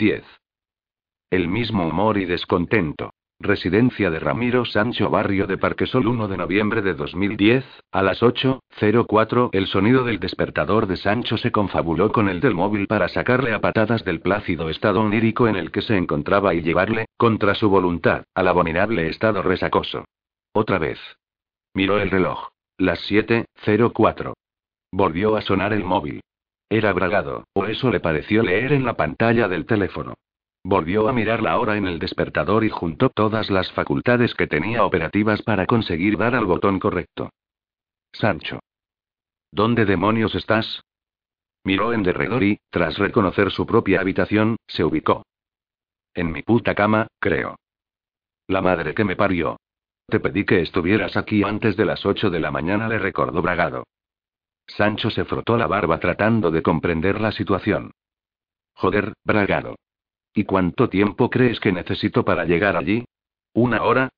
10. El mismo humor y descontento. Residencia de Ramiro Sancho Barrio de Parquesol 1 de noviembre de 2010, a las 8.04 el sonido del despertador de Sancho se confabuló con el del móvil para sacarle a patadas del plácido estado onírico en el que se encontraba y llevarle, contra su voluntad, al abominable estado resacoso. Otra vez. Miró el reloj. Las 7.04. Volvió a sonar el móvil. Era Bragado, o eso le pareció leer en la pantalla del teléfono. Volvió a mirar la hora en el despertador y juntó todas las facultades que tenía operativas para conseguir dar al botón correcto. Sancho. ¿Dónde demonios estás? Miró en derredor y, tras reconocer su propia habitación, se ubicó. En mi puta cama, creo. La madre que me parió. Te pedí que estuvieras aquí antes de las ocho de la mañana, le recordó Bragado. Sancho se frotó la barba tratando de comprender la situación. Joder, Bragado. ¿Y cuánto tiempo crees que necesito para llegar allí? ¿Una hora?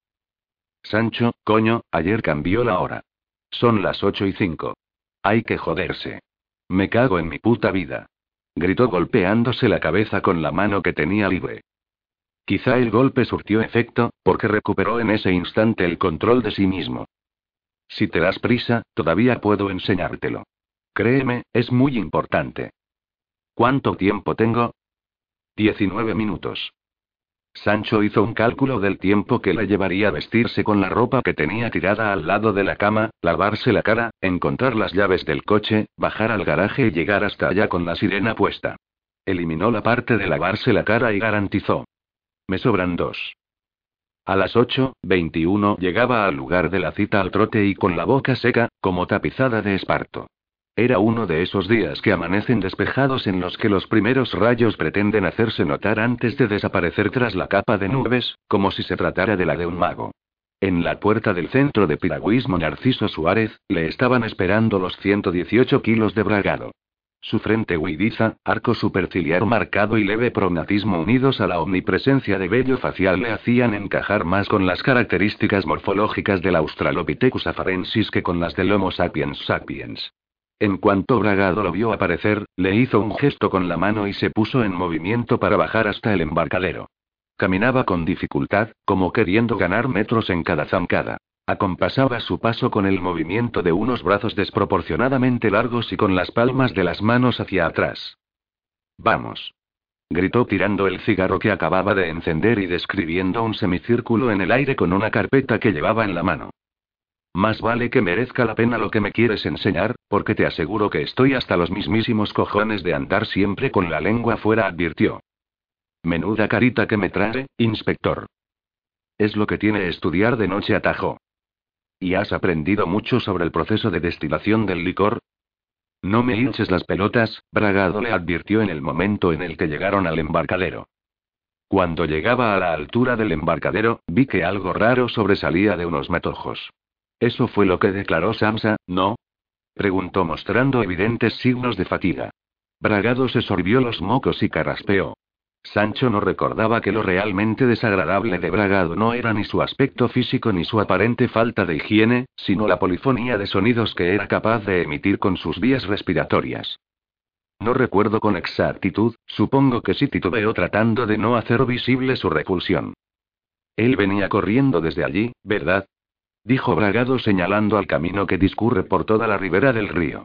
Sancho, coño, ayer cambió la hora. Son las ocho y cinco. Hay que joderse. Me cago en mi puta vida. Gritó golpeándose la cabeza con la mano que tenía libre. Quizá el golpe surtió efecto, porque recuperó en ese instante el control de sí mismo. Si te das prisa, todavía puedo enseñártelo. Créeme, es muy importante. ¿Cuánto tiempo tengo? 19 minutos. Sancho hizo un cálculo del tiempo que le llevaría vestirse con la ropa que tenía tirada al lado de la cama, lavarse la cara, encontrar las llaves del coche, bajar al garaje y llegar hasta allá con la sirena puesta. Eliminó la parte de lavarse la cara y garantizó. Me sobran dos. A las 8.21 llegaba al lugar de la cita al trote y con la boca seca, como tapizada de esparto. Era uno de esos días que amanecen despejados en los que los primeros rayos pretenden hacerse notar antes de desaparecer tras la capa de nubes, como si se tratara de la de un mago. En la puerta del centro de piragüismo Narciso Suárez, le estaban esperando los 118 kilos de bragado. Su frente huidiza, arco superciliar marcado y leve prognatismo unidos a la omnipresencia de vello facial le hacían encajar más con las características morfológicas del Australopithecus afarensis que con las del Homo sapiens sapiens. En cuanto Bragado lo vio aparecer, le hizo un gesto con la mano y se puso en movimiento para bajar hasta el embarcadero. Caminaba con dificultad, como queriendo ganar metros en cada zancada. Acompasaba su paso con el movimiento de unos brazos desproporcionadamente largos y con las palmas de las manos hacia atrás. Vamos. Gritó tirando el cigarro que acababa de encender y describiendo un semicírculo en el aire con una carpeta que llevaba en la mano. Más vale que merezca la pena lo que me quieres enseñar, porque te aseguro que estoy hasta los mismísimos cojones de andar siempre con la lengua fuera, advirtió. Menuda carita que me trae, inspector. Es lo que tiene estudiar de noche, atajó. ¿Y has aprendido mucho sobre el proceso de destilación del licor? No me hinches las pelotas, Bragado le advirtió en el momento en el que llegaron al embarcadero. Cuando llegaba a la altura del embarcadero, vi que algo raro sobresalía de unos matojos. Eso fue lo que declaró Samsa, ¿no? Preguntó mostrando evidentes signos de fatiga. Bragado se sorbió los mocos y carraspeó. Sancho no recordaba que lo realmente desagradable de Bragado no era ni su aspecto físico ni su aparente falta de higiene, sino la polifonía de sonidos que era capaz de emitir con sus vías respiratorias. No recuerdo con exactitud, supongo que sí titubeó tratando de no hacer visible su repulsión. Él venía corriendo desde allí, ¿verdad? Dijo Bragado señalando al camino que discurre por toda la ribera del río.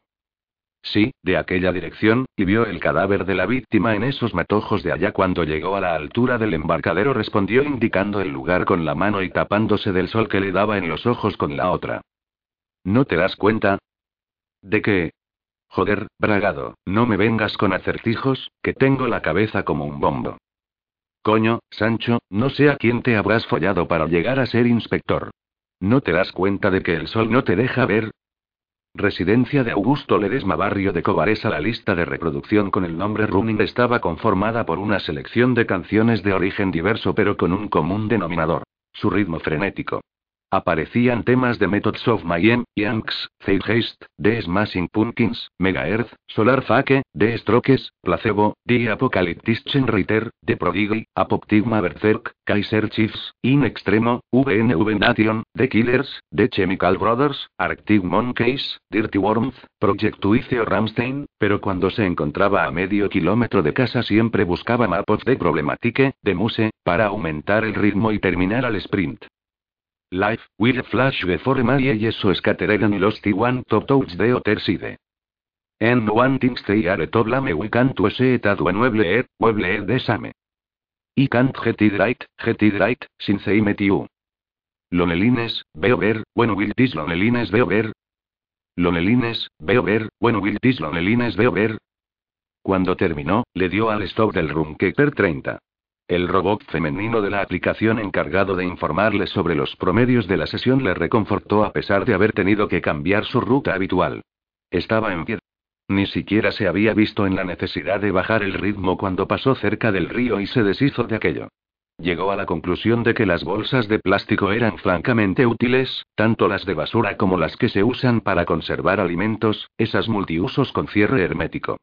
Sí, de aquella dirección, y vio el cadáver de la víctima en esos matojos de allá cuando llegó a la altura del embarcadero, respondió indicando el lugar con la mano y tapándose del sol que le daba en los ojos con la otra. ¿No te das cuenta? ¿De qué? Joder, Bragado, no me vengas con acertijos, que tengo la cabeza como un bombo. Coño, Sancho, no sé a quién te habrás follado para llegar a ser inspector. ¿No te das cuenta de que el sol no te deja ver? Residencia de Augusto Ledesma Barrio de Cobaresa La lista de reproducción con el nombre Running estaba conformada por una selección de canciones de origen diverso pero con un común denominador. Su ritmo frenético. Aparecían temas de Methods of Mayhem, Yanks, Zeitgeist, The Smashing Pumpkins, Megaearth, Solar Fake, The Strokes, Placebo, The Apocalyptic Writer, The Prodigy, Apoptigma Berserk, Kaiser Chiefs, In Extremo, VNV Nation, The Killers, The Chemical Brothers, Arctic Monkeys, Dirty Worms, Project Tuice o Ramstein, pero cuando se encontraba a medio kilómetro de casa siempre buscaba mapos de Problematique, de Muse, para aumentar el ritmo y terminar al sprint. Life, will flash before my eyes so scattered and lost one top touch the other side. And one thing stay are to blame we can't see it at when we bleed, we bleed the same. I can't get it right, get it right, since I met you. Lonelines, veo ver, when will this lonelines veo ver? Lonelines, veo ver, when will this lonelines veo ver? Cuando terminó, le dio al stop del Runkeeper 30. El robot femenino de la aplicación encargado de informarle sobre los promedios de la sesión le reconfortó a pesar de haber tenido que cambiar su ruta habitual. Estaba en pie. Ni siquiera se había visto en la necesidad de bajar el ritmo cuando pasó cerca del río y se deshizo de aquello. Llegó a la conclusión de que las bolsas de plástico eran francamente útiles, tanto las de basura como las que se usan para conservar alimentos, esas multiusos con cierre hermético.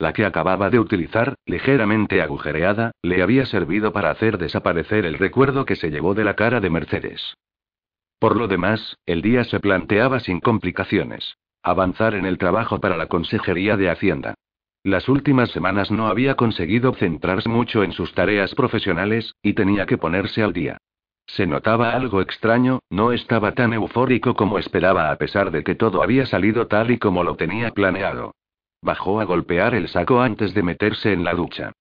La que acababa de utilizar, ligeramente agujereada, le había servido para hacer desaparecer el recuerdo que se llevó de la cara de Mercedes. Por lo demás, el día se planteaba sin complicaciones. Avanzar en el trabajo para la Consejería de Hacienda. Las últimas semanas no había conseguido centrarse mucho en sus tareas profesionales, y tenía que ponerse al día. Se notaba algo extraño, no estaba tan eufórico como esperaba a pesar de que todo había salido tal y como lo tenía planeado. Bajó a golpear el saco antes de meterse en la ducha.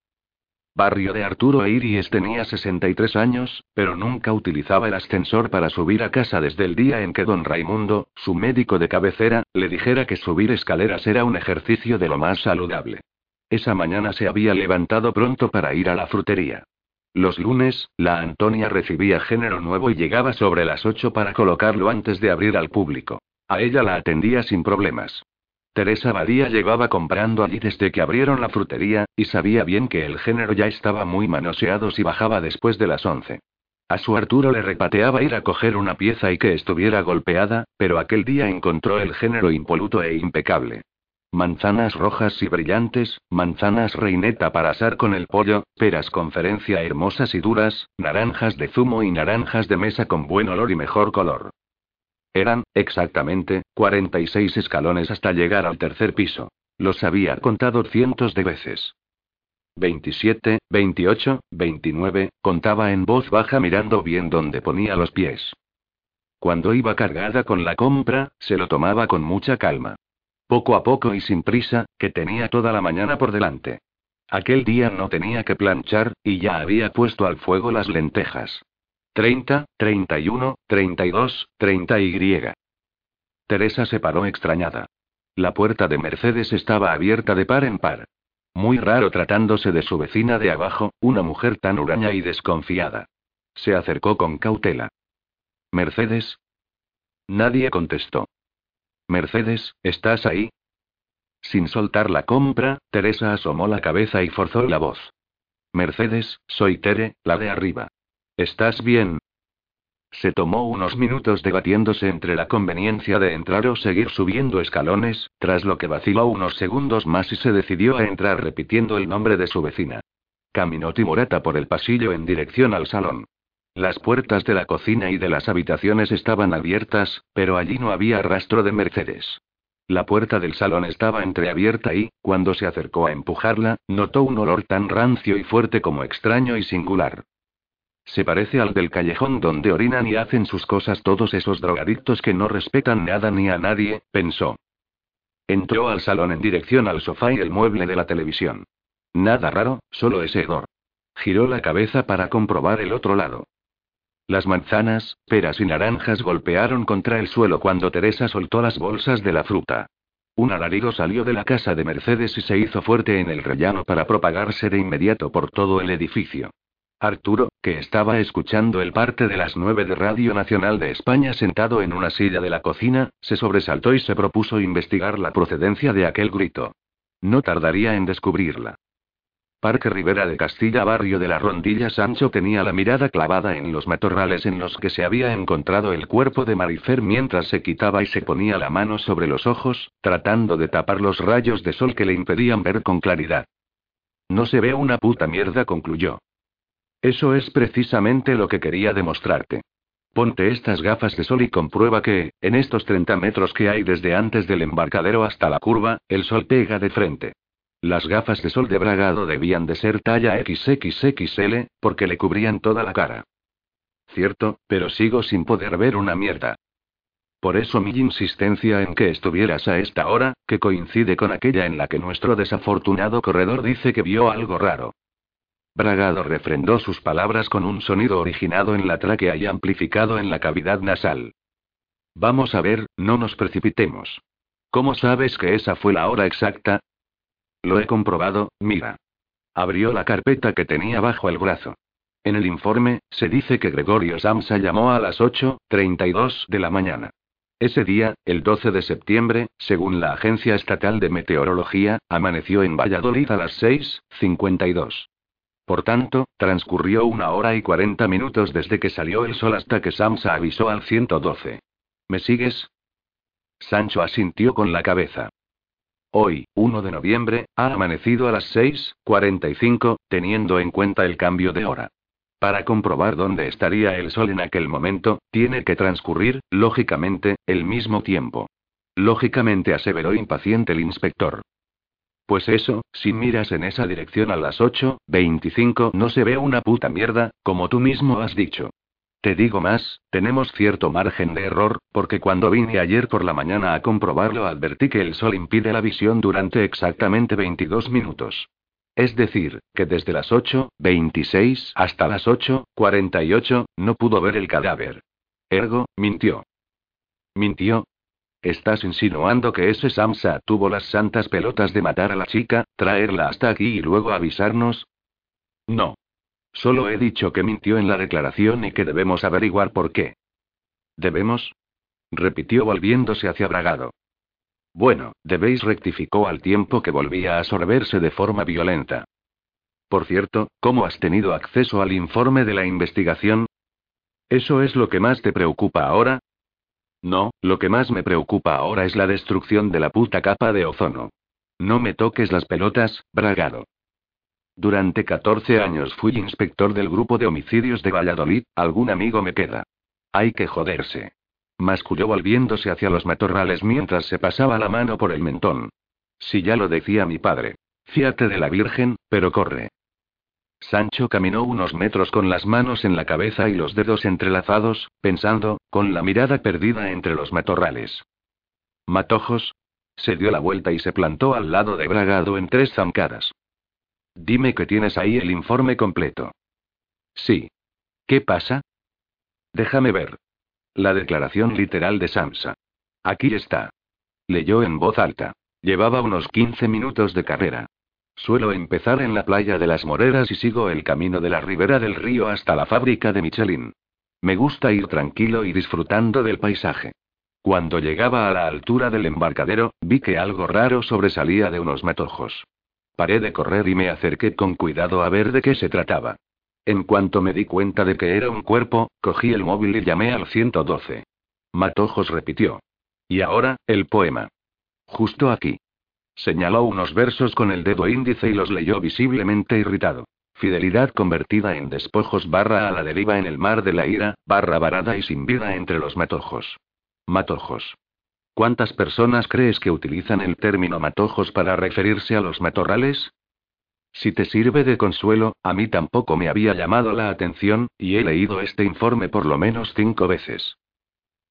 Barrio de Arturo Iris tenía 63 años, pero nunca utilizaba el ascensor para subir a casa desde el día en que don Raimundo, su médico de cabecera, le dijera que subir escaleras era un ejercicio de lo más saludable. Esa mañana se había levantado pronto para ir a la frutería. Los lunes, la Antonia recibía género nuevo y llegaba sobre las 8 para colocarlo antes de abrir al público. A ella la atendía sin problemas. Teresa Badía llevaba comprando allí desde que abrieron la frutería, y sabía bien que el género ya estaba muy manoseado si bajaba después de las once. A su Arturo le repateaba ir a coger una pieza y que estuviera golpeada, pero aquel día encontró el género impoluto e impecable. Manzanas rojas y brillantes, manzanas reineta para asar con el pollo, peras conferencia hermosas y duras, naranjas de zumo y naranjas de mesa con buen olor y mejor color. Eran, exactamente, 46 escalones hasta llegar al tercer piso. Los había contado cientos de veces. 27, 28, 29, contaba en voz baja mirando bien dónde ponía los pies. Cuando iba cargada con la compra, se lo tomaba con mucha calma. Poco a poco y sin prisa, que tenía toda la mañana por delante. Aquel día no tenía que planchar, y ya había puesto al fuego las lentejas. 30, 31, 32, 30 y. Teresa se paró extrañada. La puerta de Mercedes estaba abierta de par en par. Muy raro tratándose de su vecina de abajo, una mujer tan huraña y desconfiada. Se acercó con cautela. Mercedes. Nadie contestó. Mercedes, ¿estás ahí? Sin soltar la compra, Teresa asomó la cabeza y forzó la voz. Mercedes, soy Tere, la de arriba. ¿Estás bien? Se tomó unos minutos debatiéndose entre la conveniencia de entrar o seguir subiendo escalones, tras lo que vaciló unos segundos más y se decidió a entrar repitiendo el nombre de su vecina. Caminó timorata por el pasillo en dirección al salón. Las puertas de la cocina y de las habitaciones estaban abiertas, pero allí no había rastro de Mercedes. La puerta del salón estaba entreabierta y, cuando se acercó a empujarla, notó un olor tan rancio y fuerte como extraño y singular. Se parece al del callejón donde orinan y hacen sus cosas todos esos drogadictos que no respetan nada ni a nadie, pensó. Entró al salón en dirección al sofá y el mueble de la televisión. Nada raro, solo ese hedor. Giró la cabeza para comprobar el otro lado. Las manzanas, peras y naranjas golpearon contra el suelo cuando Teresa soltó las bolsas de la fruta. Un alarido salió de la casa de Mercedes y se hizo fuerte en el rellano para propagarse de inmediato por todo el edificio. Arturo, que estaba escuchando el parte de las nueve de Radio Nacional de España sentado en una silla de la cocina, se sobresaltó y se propuso investigar la procedencia de aquel grito. No tardaría en descubrirla. Parque Rivera de Castilla, barrio de la Rondilla. Sancho tenía la mirada clavada en los matorrales en los que se había encontrado el cuerpo de Marifer mientras se quitaba y se ponía la mano sobre los ojos, tratando de tapar los rayos de sol que le impedían ver con claridad. No se ve una puta mierda, concluyó. Eso es precisamente lo que quería demostrarte. Ponte estas gafas de sol y comprueba que, en estos 30 metros que hay desde antes del embarcadero hasta la curva, el sol pega de frente. Las gafas de sol de Bragado debían de ser talla XXXL, porque le cubrían toda la cara. Cierto, pero sigo sin poder ver una mierda. Por eso mi insistencia en que estuvieras a esta hora, que coincide con aquella en la que nuestro desafortunado corredor dice que vio algo raro. Bragado refrendó sus palabras con un sonido originado en la tráquea y amplificado en la cavidad nasal. Vamos a ver, no nos precipitemos. ¿Cómo sabes que esa fue la hora exacta? Lo he comprobado, mira. Abrió la carpeta que tenía bajo el brazo. En el informe, se dice que Gregorio Samsa llamó a las 8.32 de la mañana. Ese día, el 12 de septiembre, según la Agencia Estatal de Meteorología, amaneció en Valladolid a las 6.52. Por tanto, transcurrió una hora y 40 minutos desde que salió el sol hasta que Samsa avisó al 112. ¿Me sigues? Sancho asintió con la cabeza. Hoy, 1 de noviembre, ha amanecido a las 6.45, teniendo en cuenta el cambio de hora. Para comprobar dónde estaría el sol en aquel momento, tiene que transcurrir, lógicamente, el mismo tiempo. Lógicamente aseveró impaciente el inspector. Pues eso, si miras en esa dirección a las 8.25 no se ve una puta mierda, como tú mismo has dicho. Te digo más, tenemos cierto margen de error, porque cuando vine ayer por la mañana a comprobarlo advertí que el sol impide la visión durante exactamente 22 minutos. Es decir, que desde las 8.26 hasta las 8.48 no pudo ver el cadáver. Ergo, mintió. ¿Mintió? ¿Estás insinuando que ese Samsa tuvo las santas pelotas de matar a la chica, traerla hasta aquí y luego avisarnos? No. Solo he dicho que mintió en la declaración y que debemos averiguar por qué. ¿Debemos? repitió volviéndose hacia Bragado. Bueno, debéis rectificó al tiempo que volvía a sorberse de forma violenta. Por cierto, ¿cómo has tenido acceso al informe de la investigación? ¿Eso es lo que más te preocupa ahora? No, lo que más me preocupa ahora es la destrucción de la puta capa de ozono. No me toques las pelotas, Bragado. Durante 14 años fui inspector del grupo de homicidios de Valladolid, algún amigo me queda. Hay que joderse. Masculló volviéndose hacia los matorrales mientras se pasaba la mano por el mentón. Si ya lo decía mi padre. Fíate de la Virgen, pero corre. Sancho caminó unos metros con las manos en la cabeza y los dedos entrelazados, pensando, con la mirada perdida entre los matorrales. ¿Matojos? Se dio la vuelta y se plantó al lado de Bragado en tres zancadas. Dime que tienes ahí el informe completo. Sí. ¿Qué pasa? Déjame ver. La declaración literal de Samsa. Aquí está. Leyó en voz alta. Llevaba unos 15 minutos de carrera. Suelo empezar en la playa de las Moreras y sigo el camino de la ribera del río hasta la fábrica de Michelin. Me gusta ir tranquilo y disfrutando del paisaje. Cuando llegaba a la altura del embarcadero, vi que algo raro sobresalía de unos matojos. Paré de correr y me acerqué con cuidado a ver de qué se trataba. En cuanto me di cuenta de que era un cuerpo, cogí el móvil y llamé al 112. Matojos repitió. Y ahora, el poema. Justo aquí. Señaló unos versos con el dedo índice y los leyó visiblemente irritado. Fidelidad convertida en despojos barra a la deriva en el mar de la ira, barra varada y sin vida entre los matojos. Matojos. ¿Cuántas personas crees que utilizan el término matojos para referirse a los matorrales? Si te sirve de consuelo, a mí tampoco me había llamado la atención, y he leído este informe por lo menos cinco veces.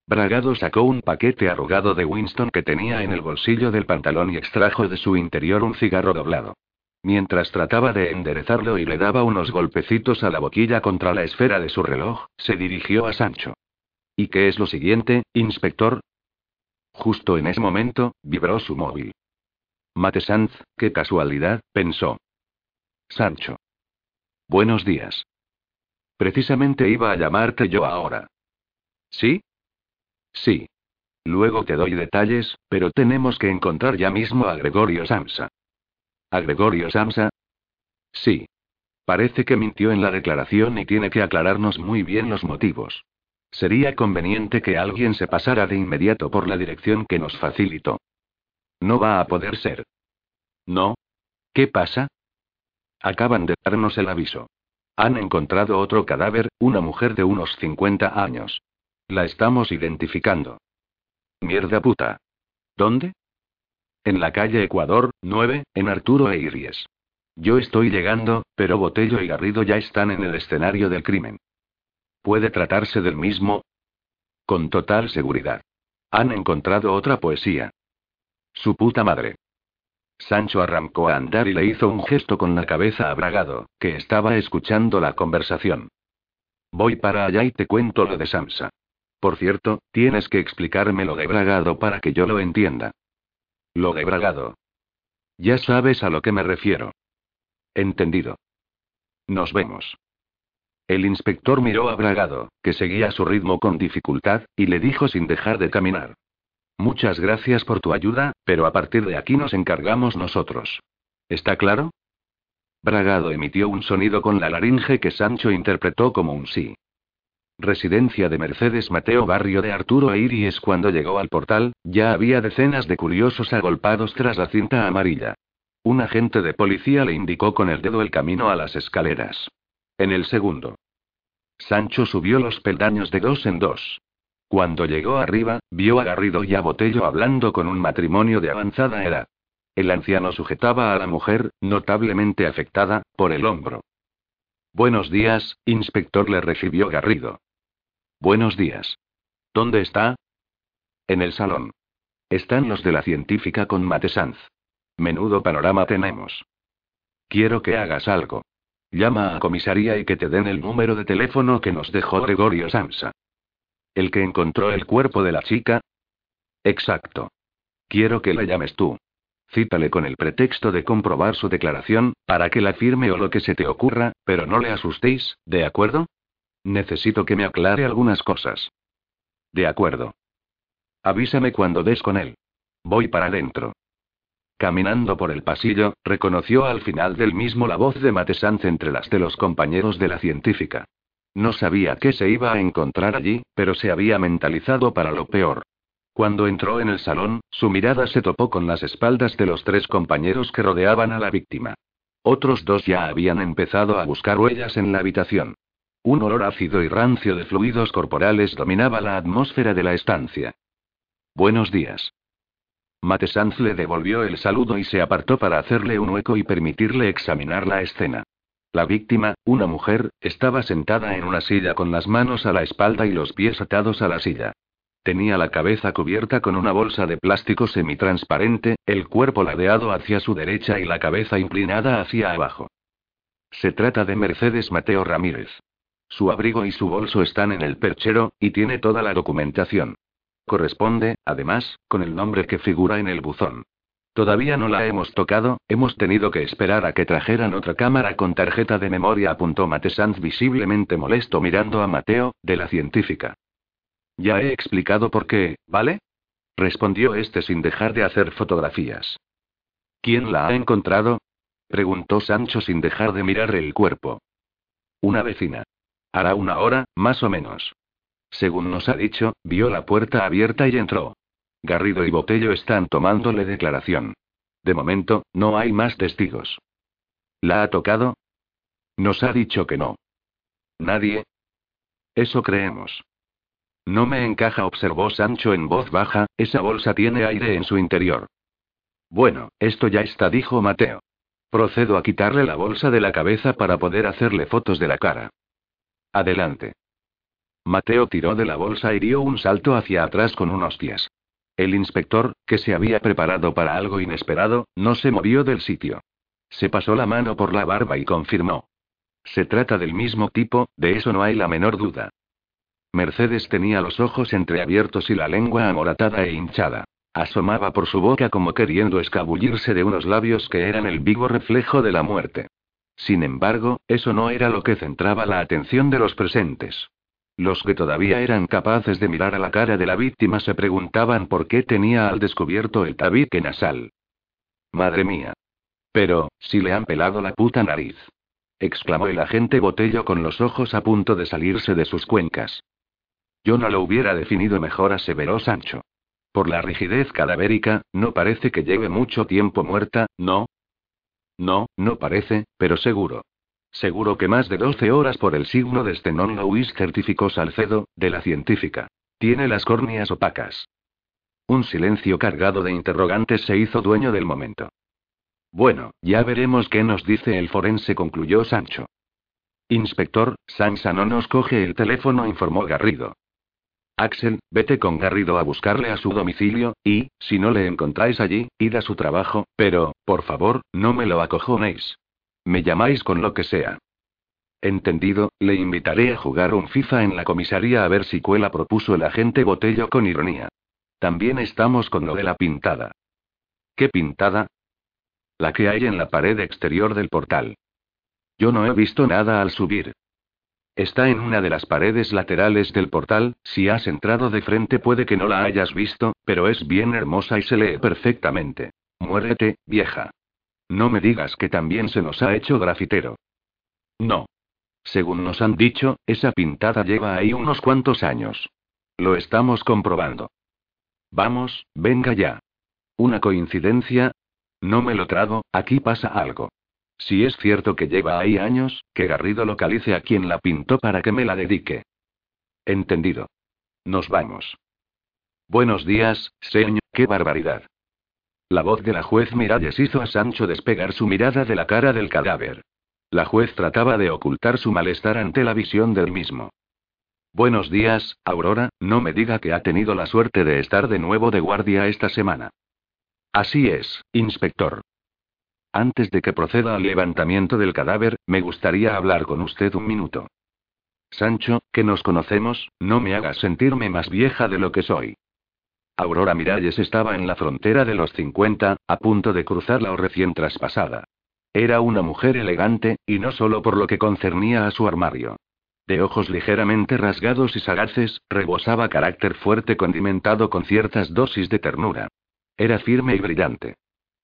Bragado sacó un paquete arrugado de Winston que tenía en el bolsillo del pantalón y extrajo de su interior un cigarro doblado. Mientras trataba de enderezarlo y le daba unos golpecitos a la boquilla contra la esfera de su reloj, se dirigió a Sancho. ¿Y qué es lo siguiente, inspector? Justo en ese momento, vibró su móvil. Mate Sanz, qué casualidad, pensó. Sancho. Buenos días. Precisamente iba a llamarte yo ahora. ¿Sí? Sí. Luego te doy detalles, pero tenemos que encontrar ya mismo a Gregorio Samsa. ¿A Gregorio Samsa? Sí. Parece que mintió en la declaración y tiene que aclararnos muy bien los motivos. Sería conveniente que alguien se pasara de inmediato por la dirección que nos facilitó. No va a poder ser. ¿No? ¿Qué pasa? Acaban de darnos el aviso. Han encontrado otro cadáver, una mujer de unos 50 años. La estamos identificando. Mierda puta. ¿Dónde? En la calle Ecuador, 9, en Arturo e Iries. Yo estoy llegando, pero Botello y Garrido ya están en el escenario del crimen. ¿Puede tratarse del mismo? Con total seguridad. Han encontrado otra poesía. Su puta madre. Sancho arrancó a andar y le hizo un gesto con la cabeza a Bragado, que estaba escuchando la conversación. Voy para allá y te cuento lo de Samsa. Por cierto, tienes que explicarme lo de Bragado para que yo lo entienda. Lo de Bragado. Ya sabes a lo que me refiero. Entendido. Nos vemos. El inspector miró a Bragado, que seguía su ritmo con dificultad, y le dijo sin dejar de caminar. Muchas gracias por tu ayuda, pero a partir de aquí nos encargamos nosotros. ¿Está claro? Bragado emitió un sonido con la laringe que Sancho interpretó como un sí. Residencia de Mercedes Mateo Barrio de Arturo e Iris cuando llegó al portal, ya había decenas de curiosos agolpados tras la cinta amarilla. Un agente de policía le indicó con el dedo el camino a las escaleras. En el segundo. Sancho subió los peldaños de dos en dos. Cuando llegó arriba, vio a Garrido y a Botello hablando con un matrimonio de avanzada edad. El anciano sujetaba a la mujer, notablemente afectada, por el hombro. Buenos días, inspector, le recibió Garrido. Buenos días. ¿Dónde está? En el salón. Están los de la científica con Matesanz. Menudo panorama tenemos. Quiero que hagas algo. Llama a comisaría y que te den el número de teléfono que nos dejó Gregorio Samsa. ¿El que encontró el cuerpo de la chica? Exacto. Quiero que la llames tú. Cítale con el pretexto de comprobar su declaración, para que la firme o lo que se te ocurra, pero no le asustéis, ¿de acuerdo? Necesito que me aclare algunas cosas. De acuerdo. Avísame cuando des con él. Voy para adentro. Caminando por el pasillo, reconoció al final del mismo la voz de Matesanz entre las de los compañeros de la científica. No sabía qué se iba a encontrar allí, pero se había mentalizado para lo peor. Cuando entró en el salón, su mirada se topó con las espaldas de los tres compañeros que rodeaban a la víctima. Otros dos ya habían empezado a buscar huellas en la habitación. Un olor ácido y rancio de fluidos corporales dominaba la atmósfera de la estancia. Buenos días. Matesanz le devolvió el saludo y se apartó para hacerle un hueco y permitirle examinar la escena. La víctima, una mujer, estaba sentada en una silla con las manos a la espalda y los pies atados a la silla. Tenía la cabeza cubierta con una bolsa de plástico semitransparente, el cuerpo ladeado hacia su derecha y la cabeza inclinada hacia abajo. Se trata de Mercedes Mateo Ramírez. Su abrigo y su bolso están en el perchero, y tiene toda la documentación. Corresponde, además, con el nombre que figura en el buzón. Todavía no la hemos tocado, hemos tenido que esperar a que trajeran otra cámara con tarjeta de memoria. Apuntó Matesanz visiblemente molesto mirando a Mateo, de la científica. Ya he explicado por qué, ¿vale? Respondió este sin dejar de hacer fotografías. ¿Quién la ha encontrado? preguntó Sancho sin dejar de mirar el cuerpo. Una vecina. Hará una hora, más o menos. Según nos ha dicho, vio la puerta abierta y entró. Garrido y Botello están tomándole declaración. De momento, no hay más testigos. ¿La ha tocado? Nos ha dicho que no. ¿Nadie? Eso creemos. No me encaja, observó Sancho en voz baja, esa bolsa tiene aire en su interior. Bueno, esto ya está, dijo Mateo. Procedo a quitarle la bolsa de la cabeza para poder hacerle fotos de la cara. Adelante. Mateo tiró de la bolsa y dio un salto hacia atrás con unos pies. El inspector, que se había preparado para algo inesperado, no se movió del sitio. Se pasó la mano por la barba y confirmó. Se trata del mismo tipo, de eso no hay la menor duda. Mercedes tenía los ojos entreabiertos y la lengua amoratada e hinchada. Asomaba por su boca como queriendo escabullirse de unos labios que eran el vivo reflejo de la muerte. Sin embargo, eso no era lo que centraba la atención de los presentes. Los que todavía eran capaces de mirar a la cara de la víctima se preguntaban por qué tenía al descubierto el tabique nasal. Madre mía. Pero, si le han pelado la puta nariz. exclamó el agente Botello con los ojos a punto de salirse de sus cuencas. Yo no lo hubiera definido mejor, aseveró Sancho. Por la rigidez cadavérica, no parece que lleve mucho tiempo muerta, ¿no? No, no parece, pero seguro. Seguro que más de 12 horas por el signo de Stenon Louis certificó Salcedo, de la científica. Tiene las córneas opacas. Un silencio cargado de interrogantes se hizo dueño del momento. Bueno, ya veremos qué nos dice el forense, concluyó Sancho. Inspector, Sansa no nos coge el teléfono, informó Garrido. Axel, vete con Garrido a buscarle a su domicilio, y, si no le encontráis allí, id a su trabajo, pero, por favor, no me lo acojonéis. Me llamáis con lo que sea. Entendido, le invitaré a jugar un FIFA en la comisaría a ver si cuela, propuso el agente Botello con ironía. También estamos con lo de la pintada. ¿Qué pintada? La que hay en la pared exterior del portal. Yo no he visto nada al subir. Está en una de las paredes laterales del portal, si has entrado de frente puede que no la hayas visto, pero es bien hermosa y se lee perfectamente. Muérete, vieja. No me digas que también se nos ha hecho grafitero. No. Según nos han dicho, esa pintada lleva ahí unos cuantos años. Lo estamos comprobando. Vamos, venga ya. ¿Una coincidencia? No me lo trago, aquí pasa algo. Si es cierto que lleva ahí años, que Garrido localice a quien la pintó para que me la dedique. Entendido. Nos vamos. Buenos días, señor. Qué barbaridad. La voz de la juez Miralles hizo a Sancho despegar su mirada de la cara del cadáver. La juez trataba de ocultar su malestar ante la visión del mismo. Buenos días, Aurora, no me diga que ha tenido la suerte de estar de nuevo de guardia esta semana. Así es, inspector. Antes de que proceda al levantamiento del cadáver, me gustaría hablar con usted un minuto. Sancho, que nos conocemos, no me hagas sentirme más vieja de lo que soy. Aurora Miralles estaba en la frontera de los 50, a punto de cruzarla o recién traspasada. Era una mujer elegante, y no solo por lo que concernía a su armario. De ojos ligeramente rasgados y sagaces, rebosaba carácter fuerte condimentado con ciertas dosis de ternura. Era firme y brillante.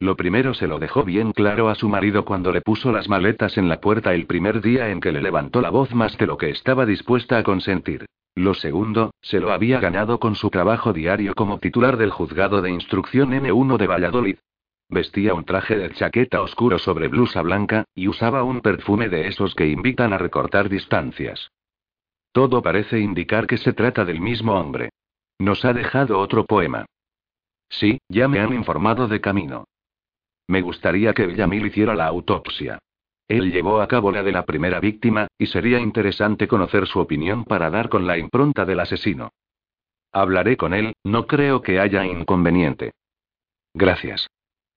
Lo primero se lo dejó bien claro a su marido cuando le puso las maletas en la puerta el primer día en que le levantó la voz más de lo que estaba dispuesta a consentir. Lo segundo, se lo había ganado con su trabajo diario como titular del juzgado de instrucción N1 de Valladolid. Vestía un traje de chaqueta oscuro sobre blusa blanca, y usaba un perfume de esos que invitan a recortar distancias. Todo parece indicar que se trata del mismo hombre. Nos ha dejado otro poema. Sí, ya me han informado de camino. Me gustaría que Villamil hiciera la autopsia. Él llevó a cabo la de la primera víctima, y sería interesante conocer su opinión para dar con la impronta del asesino. Hablaré con él, no creo que haya inconveniente. Gracias.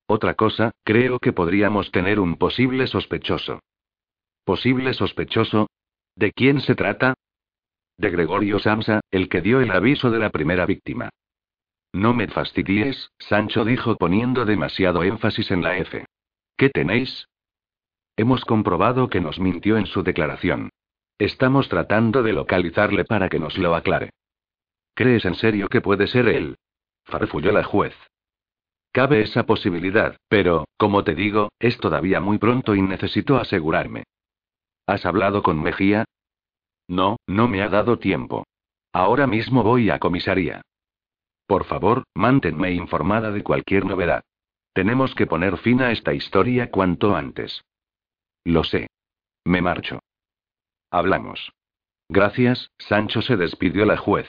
Otra cosa, creo que podríamos tener un posible sospechoso. ¿Posible sospechoso? ¿De quién se trata? De Gregorio Samsa, el que dio el aviso de la primera víctima. No me fastidies, Sancho dijo poniendo demasiado énfasis en la F. ¿Qué tenéis? Hemos comprobado que nos mintió en su declaración. Estamos tratando de localizarle para que nos lo aclare. ¿Crees en serio que puede ser él? farfulló la juez. Cabe esa posibilidad, pero, como te digo, es todavía muy pronto y necesito asegurarme. ¿Has hablado con Mejía? No, no me ha dado tiempo. Ahora mismo voy a comisaría. Por favor, manténme informada de cualquier novedad. Tenemos que poner fin a esta historia cuanto antes. Lo sé. Me marcho. Hablamos. Gracias, Sancho se despidió la juez.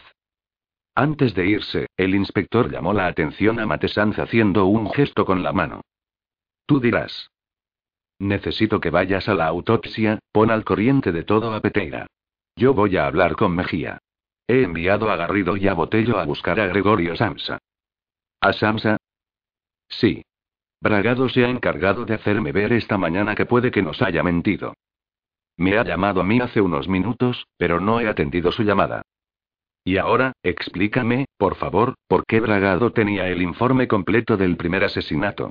Antes de irse, el inspector llamó la atención a Matesanz haciendo un gesto con la mano. Tú dirás. Necesito que vayas a la autopsia, pon al corriente de todo a Peteira. Yo voy a hablar con Mejía. He enviado a Garrido y a Botello a buscar a Gregorio Samsa. ¿A Samsa? Sí. Bragado se ha encargado de hacerme ver esta mañana que puede que nos haya mentido. Me ha llamado a mí hace unos minutos, pero no he atendido su llamada. Y ahora, explícame, por favor, por qué Bragado tenía el informe completo del primer asesinato.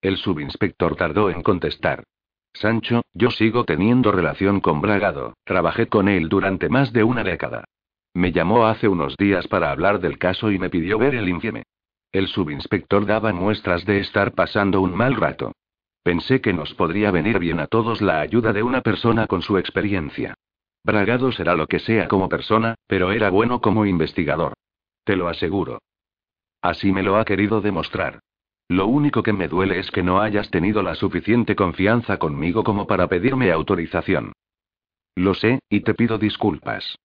El subinspector tardó en contestar. Sancho, yo sigo teniendo relación con Bragado, trabajé con él durante más de una década. Me llamó hace unos días para hablar del caso y me pidió ver el informe. El subinspector daba muestras de estar pasando un mal rato. Pensé que nos podría venir bien a todos la ayuda de una persona con su experiencia. Bragado será lo que sea como persona, pero era bueno como investigador. Te lo aseguro. Así me lo ha querido demostrar. Lo único que me duele es que no hayas tenido la suficiente confianza conmigo como para pedirme autorización. Lo sé, y te pido disculpas.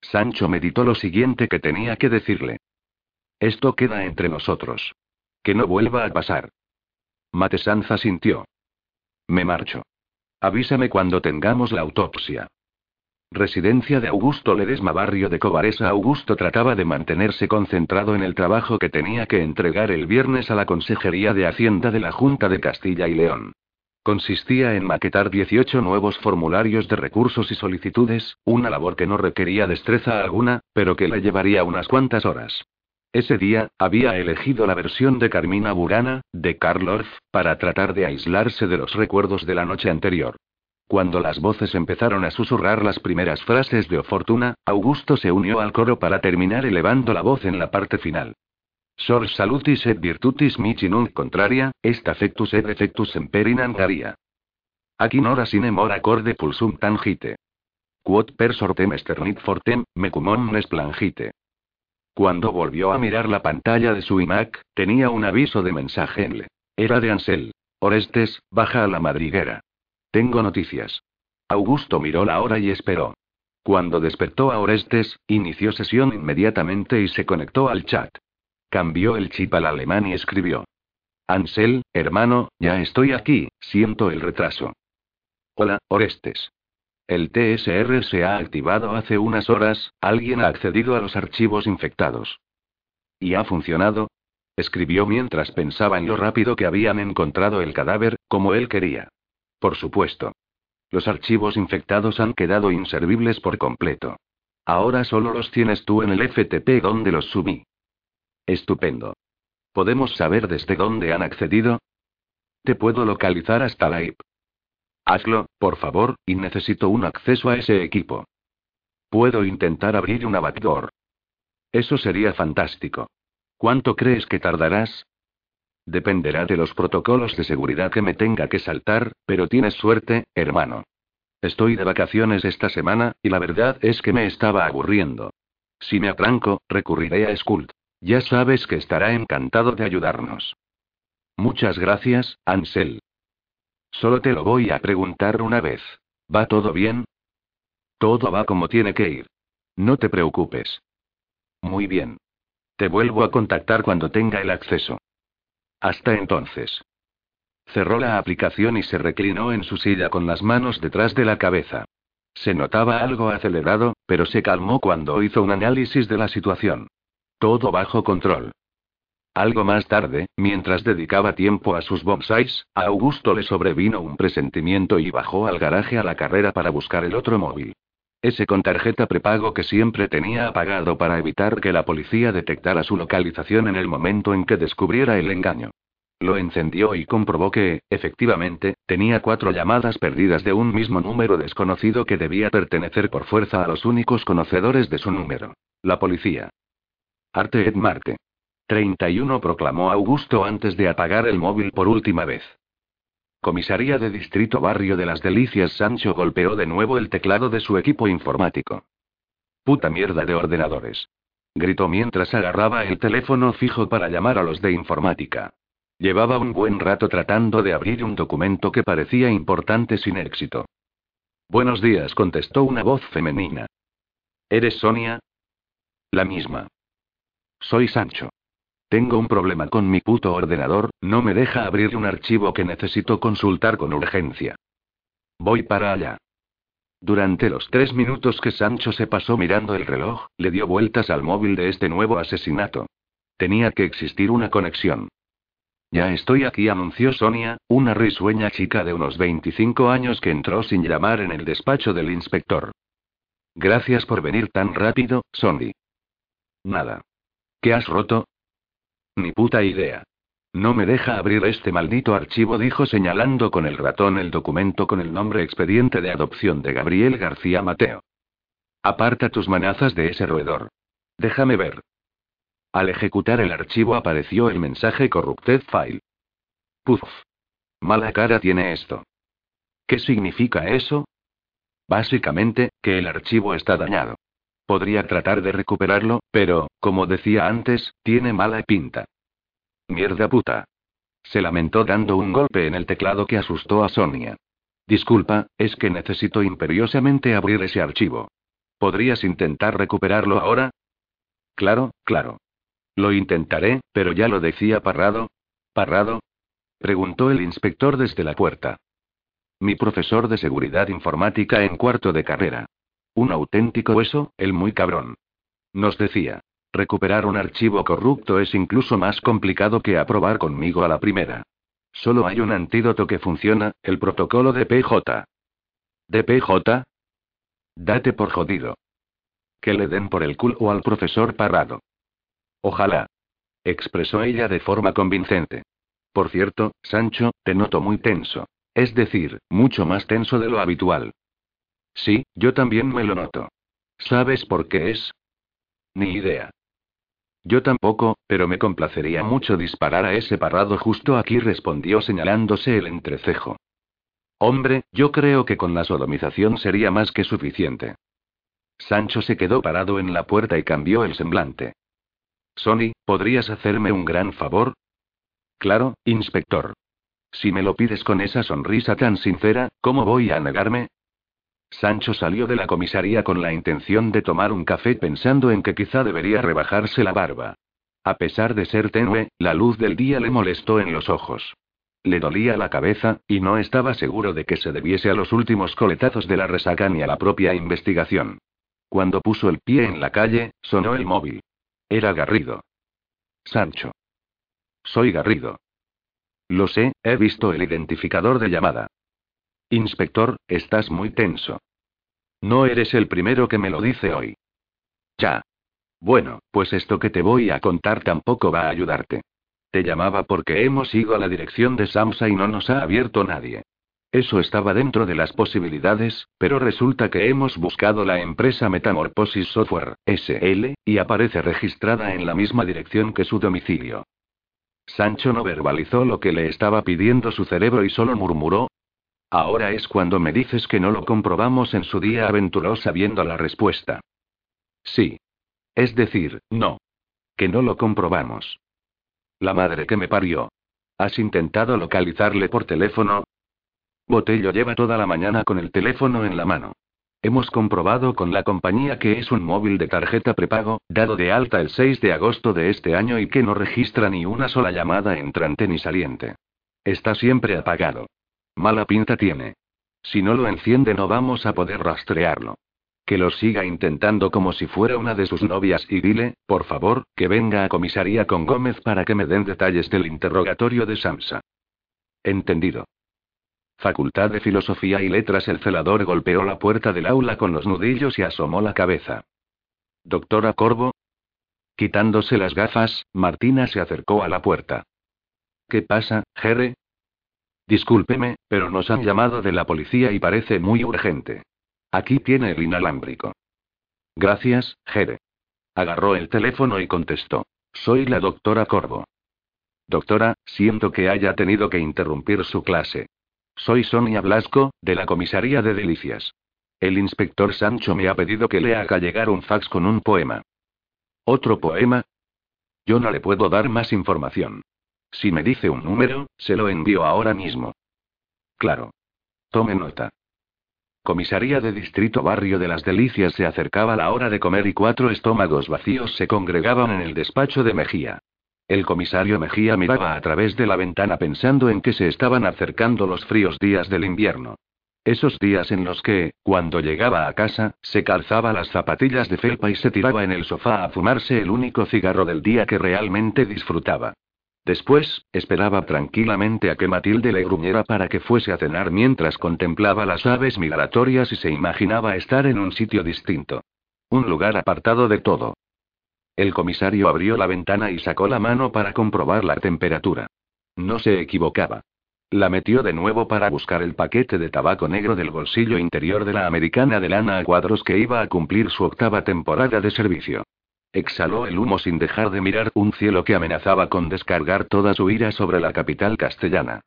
Sancho meditó lo siguiente que tenía que decirle. Esto queda entre nosotros. Que no vuelva a pasar. Matesanza sintió. Me marcho. Avísame cuando tengamos la autopsia. Residencia de Augusto Ledesma, barrio de Cobaresa. Augusto trataba de mantenerse concentrado en el trabajo que tenía que entregar el viernes a la Consejería de Hacienda de la Junta de Castilla y León. Consistía en maquetar 18 nuevos formularios de recursos y solicitudes, una labor que no requería destreza alguna, pero que le llevaría unas cuantas horas. Ese día, había elegido la versión de Carmina Burana, de Karl Orff, para tratar de aislarse de los recuerdos de la noche anterior. Cuando las voces empezaron a susurrar las primeras frases de Ofortuna, Augusto se unió al coro para terminar elevando la voz en la parte final. Sor salutis et virtutis mici nunc contraria, est affectus et defectus semper angaria. Aquí nora sine mora corde pulsum tangite. Quod per sortem esternit fortem, mecum omnes plangite. Cuando volvió a mirar la pantalla de su iMac, tenía un aviso de mensaje en le. Era de Ansel. Orestes, baja a la madriguera. Tengo noticias. Augusto miró la hora y esperó. Cuando despertó a Orestes, inició sesión inmediatamente y se conectó al chat. Cambió el chip al alemán y escribió. Ansel, hermano, ya estoy aquí, siento el retraso. Hola, Orestes. El TSR se ha activado hace unas horas, alguien ha accedido a los archivos infectados. ¿Y ha funcionado? Escribió mientras pensaba en lo rápido que habían encontrado el cadáver, como él quería. Por supuesto. Los archivos infectados han quedado inservibles por completo. Ahora solo los tienes tú en el FTP donde los subí. Estupendo. ¿Podemos saber desde dónde han accedido? Te puedo localizar hasta la IP. Hazlo, por favor, y necesito un acceso a ese equipo. Puedo intentar abrir una backdoor. Eso sería fantástico. ¿Cuánto crees que tardarás? Dependerá de los protocolos de seguridad que me tenga que saltar, pero tienes suerte, hermano. Estoy de vacaciones esta semana, y la verdad es que me estaba aburriendo. Si me atranco, recurriré a Skult. Ya sabes que estará encantado de ayudarnos. Muchas gracias, Ansel. Solo te lo voy a preguntar una vez. ¿Va todo bien? Todo va como tiene que ir. No te preocupes. Muy bien. Te vuelvo a contactar cuando tenga el acceso. Hasta entonces. Cerró la aplicación y se reclinó en su silla con las manos detrás de la cabeza. Se notaba algo acelerado, pero se calmó cuando hizo un análisis de la situación. Todo bajo control. Algo más tarde, mientras dedicaba tiempo a sus bonsais, a Augusto le sobrevino un presentimiento y bajó al garaje a la carrera para buscar el otro móvil. Ese con tarjeta prepago que siempre tenía apagado para evitar que la policía detectara su localización en el momento en que descubriera el engaño. Lo encendió y comprobó que, efectivamente, tenía cuatro llamadas perdidas de un mismo número desconocido que debía pertenecer por fuerza a los únicos conocedores de su número. La policía. Arte et Marte. 31 proclamó Augusto antes de apagar el móvil por última vez. Comisaría de Distrito Barrio de las Delicias Sancho golpeó de nuevo el teclado de su equipo informático. Puta mierda de ordenadores. Gritó mientras agarraba el teléfono fijo para llamar a los de informática. Llevaba un buen rato tratando de abrir un documento que parecía importante sin éxito. Buenos días, contestó una voz femenina. ¿Eres Sonia? La misma. Soy Sancho. Tengo un problema con mi puto ordenador, no me deja abrir un archivo que necesito consultar con urgencia. Voy para allá. Durante los tres minutos que Sancho se pasó mirando el reloj, le dio vueltas al móvil de este nuevo asesinato. Tenía que existir una conexión. Ya estoy aquí, anunció Sonia, una risueña chica de unos 25 años que entró sin llamar en el despacho del inspector. Gracias por venir tan rápido, Sonny. Nada. ¿Qué has roto? Ni puta idea. No me deja abrir este maldito archivo, dijo señalando con el ratón el documento con el nombre expediente de adopción de Gabriel García Mateo. Aparta tus manazas de ese roedor. Déjame ver. Al ejecutar el archivo apareció el mensaje Corrupted File. Puf. Mala cara tiene esto. ¿Qué significa eso? Básicamente, que el archivo está dañado. Podría tratar de recuperarlo, pero, como decía antes, tiene mala pinta. Mierda puta. Se lamentó dando un golpe en el teclado que asustó a Sonia. Disculpa, es que necesito imperiosamente abrir ese archivo. ¿Podrías intentar recuperarlo ahora? Claro, claro. Lo intentaré, pero ya lo decía Parrado. ¿Parrado? Preguntó el inspector desde la puerta. Mi profesor de seguridad informática en cuarto de carrera. Un auténtico hueso, el muy cabrón. Nos decía. Recuperar un archivo corrupto es incluso más complicado que aprobar conmigo a la primera. Solo hay un antídoto que funciona, el protocolo de PJ. ¿De PJ? Date por jodido. Que le den por el culo al profesor Parrado. Ojalá. Expresó ella de forma convincente. Por cierto, Sancho, te noto muy tenso. Es decir, mucho más tenso de lo habitual. Sí, yo también me lo noto. ¿Sabes por qué es? Ni idea. Yo tampoco, pero me complacería mucho disparar a ese parrado justo aquí, respondió señalándose el entrecejo. Hombre, yo creo que con la sodomización sería más que suficiente. Sancho se quedó parado en la puerta y cambió el semblante. Sony, ¿podrías hacerme un gran favor? Claro, inspector. Si me lo pides con esa sonrisa tan sincera, ¿cómo voy a negarme? Sancho salió de la comisaría con la intención de tomar un café pensando en que quizá debería rebajarse la barba. A pesar de ser tenue, la luz del día le molestó en los ojos. Le dolía la cabeza, y no estaba seguro de que se debiese a los últimos coletazos de la resaca ni a la propia investigación. Cuando puso el pie en la calle, sonó el móvil. Era Garrido. Sancho. Soy Garrido. Lo sé, he visto el identificador de llamada. Inspector, estás muy tenso. No eres el primero que me lo dice hoy. Ya. Bueno, pues esto que te voy a contar tampoco va a ayudarte. Te llamaba porque hemos ido a la dirección de Samsa y no nos ha abierto nadie. Eso estaba dentro de las posibilidades, pero resulta que hemos buscado la empresa Metamorphosis Software, SL, y aparece registrada en la misma dirección que su domicilio. Sancho no verbalizó lo que le estaba pidiendo su cerebro y solo murmuró. Ahora es cuando me dices que no lo comprobamos en su día, aventuró sabiendo la respuesta. Sí. Es decir, no. Que no lo comprobamos. La madre que me parió. ¿Has intentado localizarle por teléfono? Botello lleva toda la mañana con el teléfono en la mano. Hemos comprobado con la compañía que es un móvil de tarjeta prepago, dado de alta el 6 de agosto de este año y que no registra ni una sola llamada entrante ni saliente. Está siempre apagado. Mala pinta tiene. Si no lo enciende no vamos a poder rastrearlo. Que lo siga intentando como si fuera una de sus novias y dile, por favor, que venga a comisaría con Gómez para que me den detalles del interrogatorio de Samsa. Entendido. Facultad de Filosofía y Letras. El celador golpeó la puerta del aula con los nudillos y asomó la cabeza. Doctora Corvo. Quitándose las gafas, Martina se acercó a la puerta. ¿Qué pasa, Jerry? Discúlpeme, pero nos han llamado de la policía y parece muy urgente. Aquí tiene el inalámbrico. Gracias, Jere. Agarró el teléfono y contestó. Soy la doctora Corvo. Doctora, siento que haya tenido que interrumpir su clase. Soy Sonia Blasco, de la comisaría de Delicias. El inspector Sancho me ha pedido que le haga llegar un fax con un poema. ¿Otro poema? Yo no le puedo dar más información. Si me dice un número, se lo envío ahora mismo. Claro. Tome nota. Comisaría de Distrito Barrio de las Delicias se acercaba la hora de comer y cuatro estómagos vacíos se congregaban en el despacho de Mejía. El comisario Mejía miraba a través de la ventana pensando en que se estaban acercando los fríos días del invierno. Esos días en los que, cuando llegaba a casa, se calzaba las zapatillas de felpa y se tiraba en el sofá a fumarse el único cigarro del día que realmente disfrutaba. Después, esperaba tranquilamente a que Matilde le gruñera para que fuese a cenar mientras contemplaba las aves migratorias y se imaginaba estar en un sitio distinto. Un lugar apartado de todo. El comisario abrió la ventana y sacó la mano para comprobar la temperatura. No se equivocaba. La metió de nuevo para buscar el paquete de tabaco negro del bolsillo interior de la americana de lana a cuadros que iba a cumplir su octava temporada de servicio. Exhaló el humo sin dejar de mirar un cielo que amenazaba con descargar toda su ira sobre la capital castellana.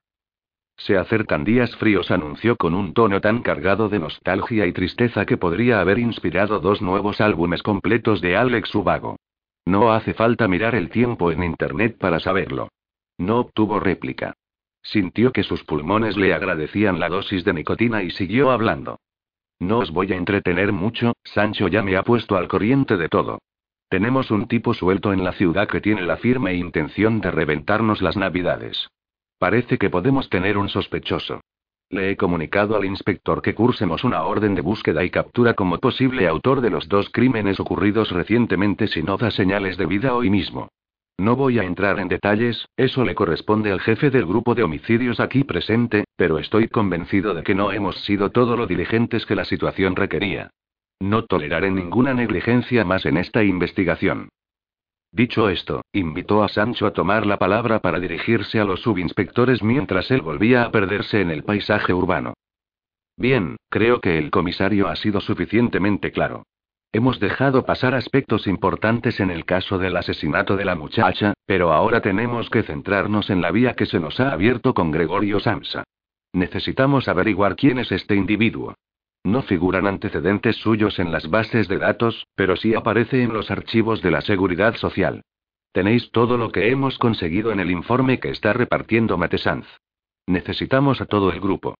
Se acercan días fríos, anunció con un tono tan cargado de nostalgia y tristeza que podría haber inspirado dos nuevos álbumes completos de Alex Ubago. No hace falta mirar el tiempo en Internet para saberlo. No obtuvo réplica. Sintió que sus pulmones le agradecían la dosis de nicotina y siguió hablando. No os voy a entretener mucho, Sancho ya me ha puesto al corriente de todo. Tenemos un tipo suelto en la ciudad que tiene la firme intención de reventarnos las navidades. Parece que podemos tener un sospechoso. Le he comunicado al inspector que cursemos una orden de búsqueda y captura como posible autor de los dos crímenes ocurridos recientemente si no da señales de vida hoy mismo. No voy a entrar en detalles, eso le corresponde al jefe del grupo de homicidios aquí presente, pero estoy convencido de que no hemos sido todo lo diligentes que la situación requería. No toleraré ninguna negligencia más en esta investigación. Dicho esto, invitó a Sancho a tomar la palabra para dirigirse a los subinspectores mientras él volvía a perderse en el paisaje urbano. Bien, creo que el comisario ha sido suficientemente claro. Hemos dejado pasar aspectos importantes en el caso del asesinato de la muchacha, pero ahora tenemos que centrarnos en la vía que se nos ha abierto con Gregorio Samsa. Necesitamos averiguar quién es este individuo. No figuran antecedentes suyos en las bases de datos, pero sí aparece en los archivos de la Seguridad Social. Tenéis todo lo que hemos conseguido en el informe que está repartiendo Matesanz. Necesitamos a todo el grupo.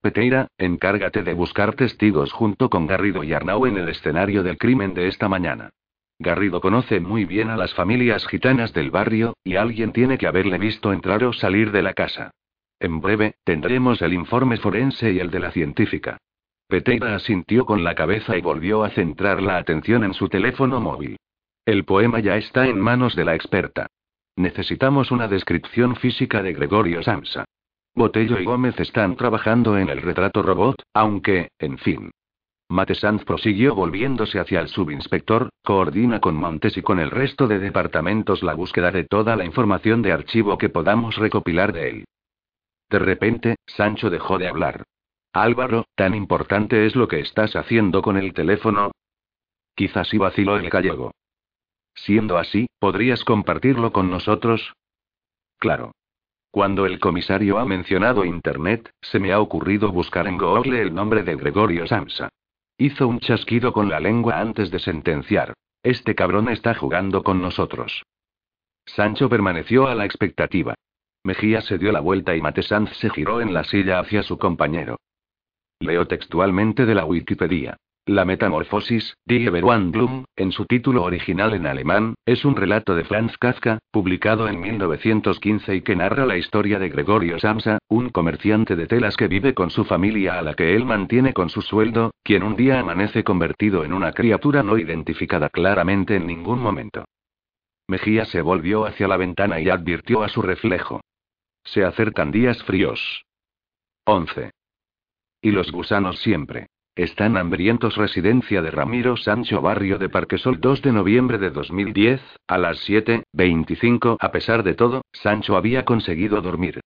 Peteira, encárgate de buscar testigos junto con Garrido y Arnau en el escenario del crimen de esta mañana. Garrido conoce muy bien a las familias gitanas del barrio, y alguien tiene que haberle visto entrar o salir de la casa. En breve, tendremos el informe forense y el de la científica. Peteira asintió con la cabeza y volvió a centrar la atención en su teléfono móvil. El poema ya está en manos de la experta. Necesitamos una descripción física de Gregorio Samsa. Botello y Gómez están trabajando en el retrato robot, aunque, en fin. Matesanz prosiguió volviéndose hacia el subinspector, coordina con Montes y con el resto de departamentos la búsqueda de toda la información de archivo que podamos recopilar de él. De repente, Sancho dejó de hablar. Álvaro, ¿tan importante es lo que estás haciendo con el teléfono? Quizás sí vaciló el gallego. Siendo así, ¿podrías compartirlo con nosotros? Claro. Cuando el comisario ha mencionado Internet, se me ha ocurrido buscar en Google el nombre de Gregorio Samsa. Hizo un chasquido con la lengua antes de sentenciar. Este cabrón está jugando con nosotros. Sancho permaneció a la expectativa. Mejía se dio la vuelta y Matesanz se giró en la silla hacia su compañero. Leo textualmente de la Wikipedia. La Metamorfosis, Die Verwandlung, en su título original en alemán, es un relato de Franz Kafka, publicado en 1915 y que narra la historia de Gregorio Samsa, un comerciante de telas que vive con su familia a la que él mantiene con su sueldo, quien un día amanece convertido en una criatura no identificada claramente en ningún momento. Mejía se volvió hacia la ventana y advirtió a su reflejo. Se acercan días fríos. 11. Y los gusanos siempre. Están hambrientos. Residencia de Ramiro Sancho Barrio de Parquesol 2 de noviembre de 2010, a las 7.25. A pesar de todo, Sancho había conseguido dormir.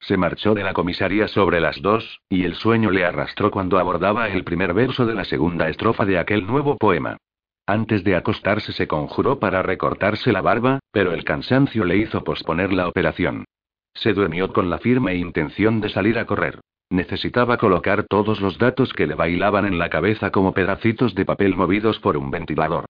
Se marchó de la comisaría sobre las 2, y el sueño le arrastró cuando abordaba el primer verso de la segunda estrofa de aquel nuevo poema. Antes de acostarse se conjuró para recortarse la barba, pero el cansancio le hizo posponer la operación. Se durmió con la firme intención de salir a correr. Necesitaba colocar todos los datos que le bailaban en la cabeza como pedacitos de papel movidos por un ventilador.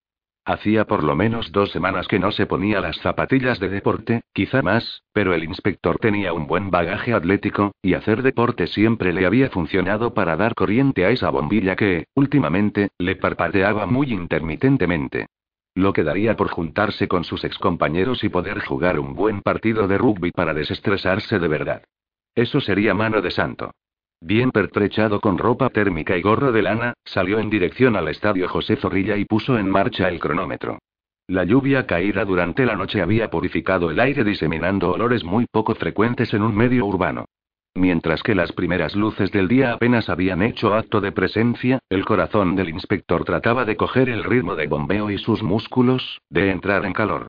Hacía por lo menos dos semanas que no se ponía las zapatillas de deporte, quizá más, pero el inspector tenía un buen bagaje atlético, y hacer deporte siempre le había funcionado para dar corriente a esa bombilla que, últimamente, le parpadeaba muy intermitentemente. Lo que daría por juntarse con sus excompañeros y poder jugar un buen partido de rugby para desestresarse de verdad. Eso sería mano de santo. Bien pertrechado con ropa térmica y gorro de lana, salió en dirección al estadio José Zorrilla y puso en marcha el cronómetro. La lluvia caída durante la noche había purificado el aire diseminando olores muy poco frecuentes en un medio urbano. Mientras que las primeras luces del día apenas habían hecho acto de presencia, el corazón del inspector trataba de coger el ritmo de bombeo y sus músculos, de entrar en calor.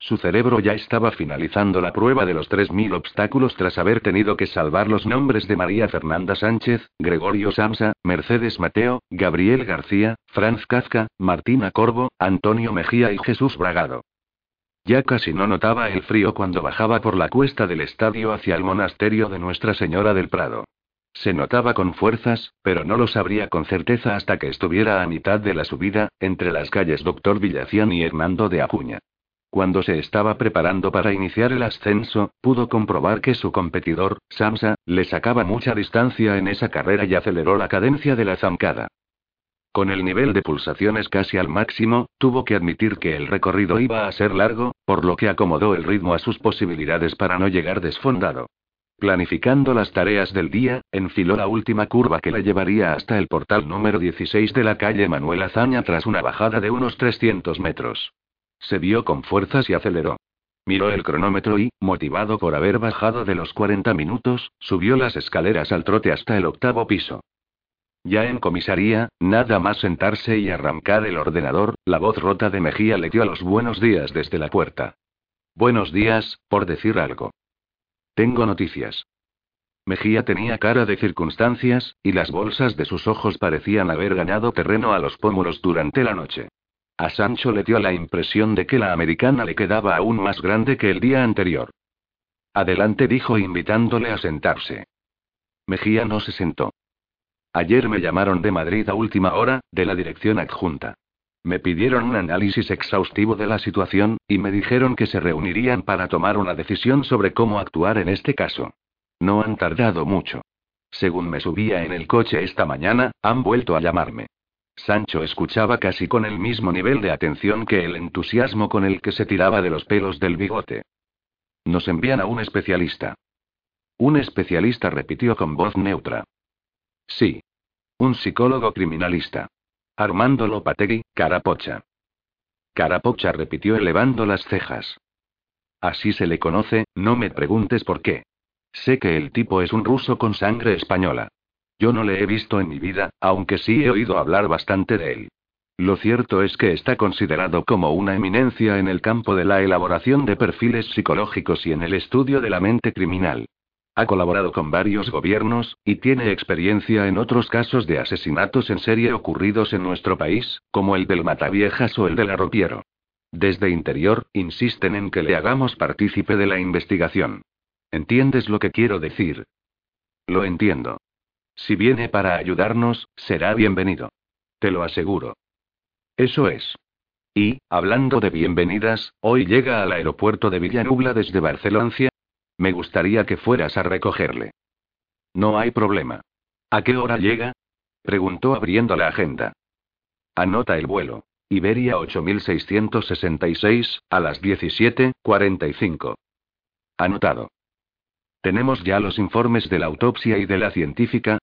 Su cerebro ya estaba finalizando la prueba de los 3.000 obstáculos tras haber tenido que salvar los nombres de María Fernanda Sánchez, Gregorio Samsa, Mercedes Mateo, Gabriel García, Franz Kafka, Martina Corvo, Antonio Mejía y Jesús Bragado. Ya casi no notaba el frío cuando bajaba por la cuesta del estadio hacia el monasterio de Nuestra Señora del Prado. Se notaba con fuerzas, pero no lo sabría con certeza hasta que estuviera a mitad de la subida, entre las calles Doctor Villacián y Hernando de Acuña. Cuando se estaba preparando para iniciar el ascenso, pudo comprobar que su competidor, Samsa, le sacaba mucha distancia en esa carrera y aceleró la cadencia de la zancada. Con el nivel de pulsaciones casi al máximo, tuvo que admitir que el recorrido iba a ser largo, por lo que acomodó el ritmo a sus posibilidades para no llegar desfondado. Planificando las tareas del día, enfiló la última curva que la llevaría hasta el portal número 16 de la calle Manuel Azaña tras una bajada de unos 300 metros. Se vio con fuerzas y aceleró. Miró el cronómetro y, motivado por haber bajado de los 40 minutos, subió las escaleras al trote hasta el octavo piso. Ya en comisaría, nada más sentarse y arrancar el ordenador, la voz rota de Mejía le dio los buenos días desde la puerta. Buenos días, por decir algo. Tengo noticias. Mejía tenía cara de circunstancias, y las bolsas de sus ojos parecían haber ganado terreno a los pómulos durante la noche. A Sancho le dio la impresión de que la americana le quedaba aún más grande que el día anterior. Adelante dijo invitándole a sentarse. Mejía no se sentó. Ayer me llamaron de Madrid a última hora, de la dirección adjunta. Me pidieron un análisis exhaustivo de la situación, y me dijeron que se reunirían para tomar una decisión sobre cómo actuar en este caso. No han tardado mucho. Según me subía en el coche esta mañana, han vuelto a llamarme. Sancho escuchaba casi con el mismo nivel de atención que el entusiasmo con el que se tiraba de los pelos del bigote. Nos envían a un especialista. Un especialista repitió con voz neutra. Sí. Un psicólogo criminalista. Armando Lopategui, Carapocha. Carapocha repitió elevando las cejas. Así se le conoce, no me preguntes por qué. Sé que el tipo es un ruso con sangre española. Yo no le he visto en mi vida, aunque sí he oído hablar bastante de él. Lo cierto es que está considerado como una eminencia en el campo de la elaboración de perfiles psicológicos y en el estudio de la mente criminal. Ha colaborado con varios gobiernos, y tiene experiencia en otros casos de asesinatos en serie ocurridos en nuestro país, como el del Mataviejas o el del Arropiero. Desde Interior, insisten en que le hagamos partícipe de la investigación. ¿Entiendes lo que quiero decir? Lo entiendo. Si viene para ayudarnos, será bienvenido. Te lo aseguro. Eso es. Y, hablando de bienvenidas, hoy llega al aeropuerto de Villanubla desde Barcelona. Me gustaría que fueras a recogerle. No hay problema. ¿A qué hora llega? Preguntó abriendo la agenda. Anota el vuelo. Iberia 8666, a las 17:45. Anotado. Tenemos ya los informes de la autopsia y de la científica,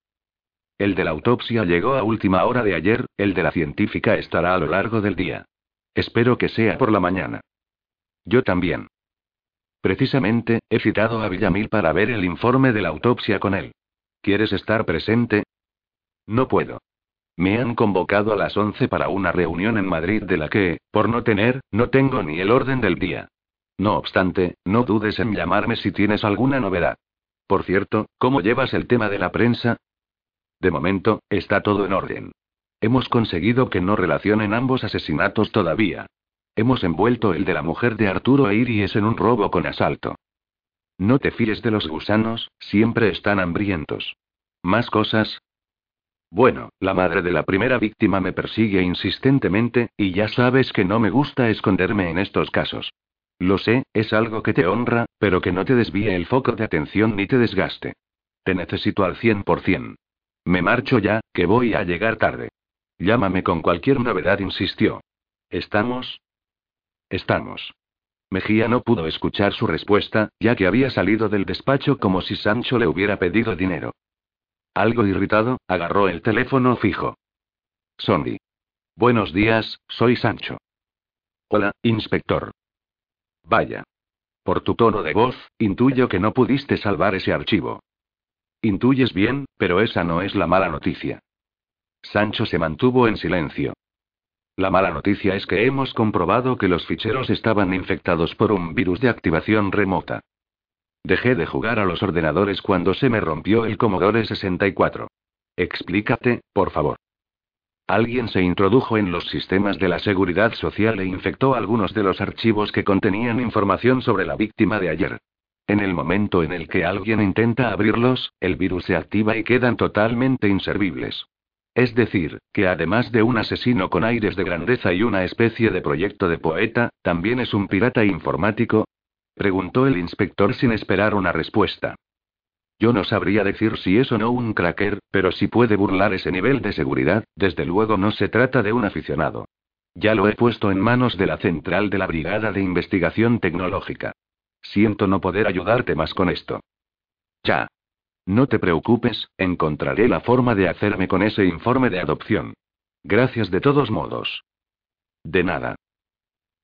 el de la autopsia llegó a última hora de ayer, el de la científica estará a lo largo del día. Espero que sea por la mañana. Yo también. Precisamente, he citado a Villamil para ver el informe de la autopsia con él. ¿Quieres estar presente? No puedo. Me han convocado a las 11 para una reunión en Madrid de la que, por no tener, no tengo ni el orden del día. No obstante, no dudes en llamarme si tienes alguna novedad. Por cierto, ¿cómo llevas el tema de la prensa? De momento, está todo en orden. Hemos conseguido que no relacionen ambos asesinatos todavía. Hemos envuelto el de la mujer de Arturo e Iris en un robo con asalto. No te fíes de los gusanos, siempre están hambrientos. ¿Más cosas? Bueno, la madre de la primera víctima me persigue insistentemente, y ya sabes que no me gusta esconderme en estos casos. Lo sé, es algo que te honra, pero que no te desvíe el foco de atención ni te desgaste. Te necesito al 100%. Me marcho ya, que voy a llegar tarde. Llámame con cualquier novedad, insistió. ¿Estamos? Estamos. Mejía no pudo escuchar su respuesta, ya que había salido del despacho como si Sancho le hubiera pedido dinero. Algo irritado, agarró el teléfono fijo. Sondi. Buenos días, soy Sancho. Hola, inspector. Vaya. Por tu tono de voz, intuyo que no pudiste salvar ese archivo. Intuyes bien, pero esa no es la mala noticia. Sancho se mantuvo en silencio. La mala noticia es que hemos comprobado que los ficheros estaban infectados por un virus de activación remota. Dejé de jugar a los ordenadores cuando se me rompió el Commodore 64. Explícate, por favor. Alguien se introdujo en los sistemas de la seguridad social e infectó algunos de los archivos que contenían información sobre la víctima de ayer. En el momento en el que alguien intenta abrirlos, el virus se activa y quedan totalmente inservibles. Es decir, que además de un asesino con aires de grandeza y una especie de proyecto de poeta, también es un pirata informático. Preguntó el inspector sin esperar una respuesta. Yo no sabría decir si es o no un cracker, pero si puede burlar ese nivel de seguridad, desde luego no se trata de un aficionado. Ya lo he puesto en manos de la central de la Brigada de Investigación Tecnológica. Siento no poder ayudarte más con esto. Ya. No te preocupes, encontraré la forma de hacerme con ese informe de adopción. Gracias de todos modos. De nada.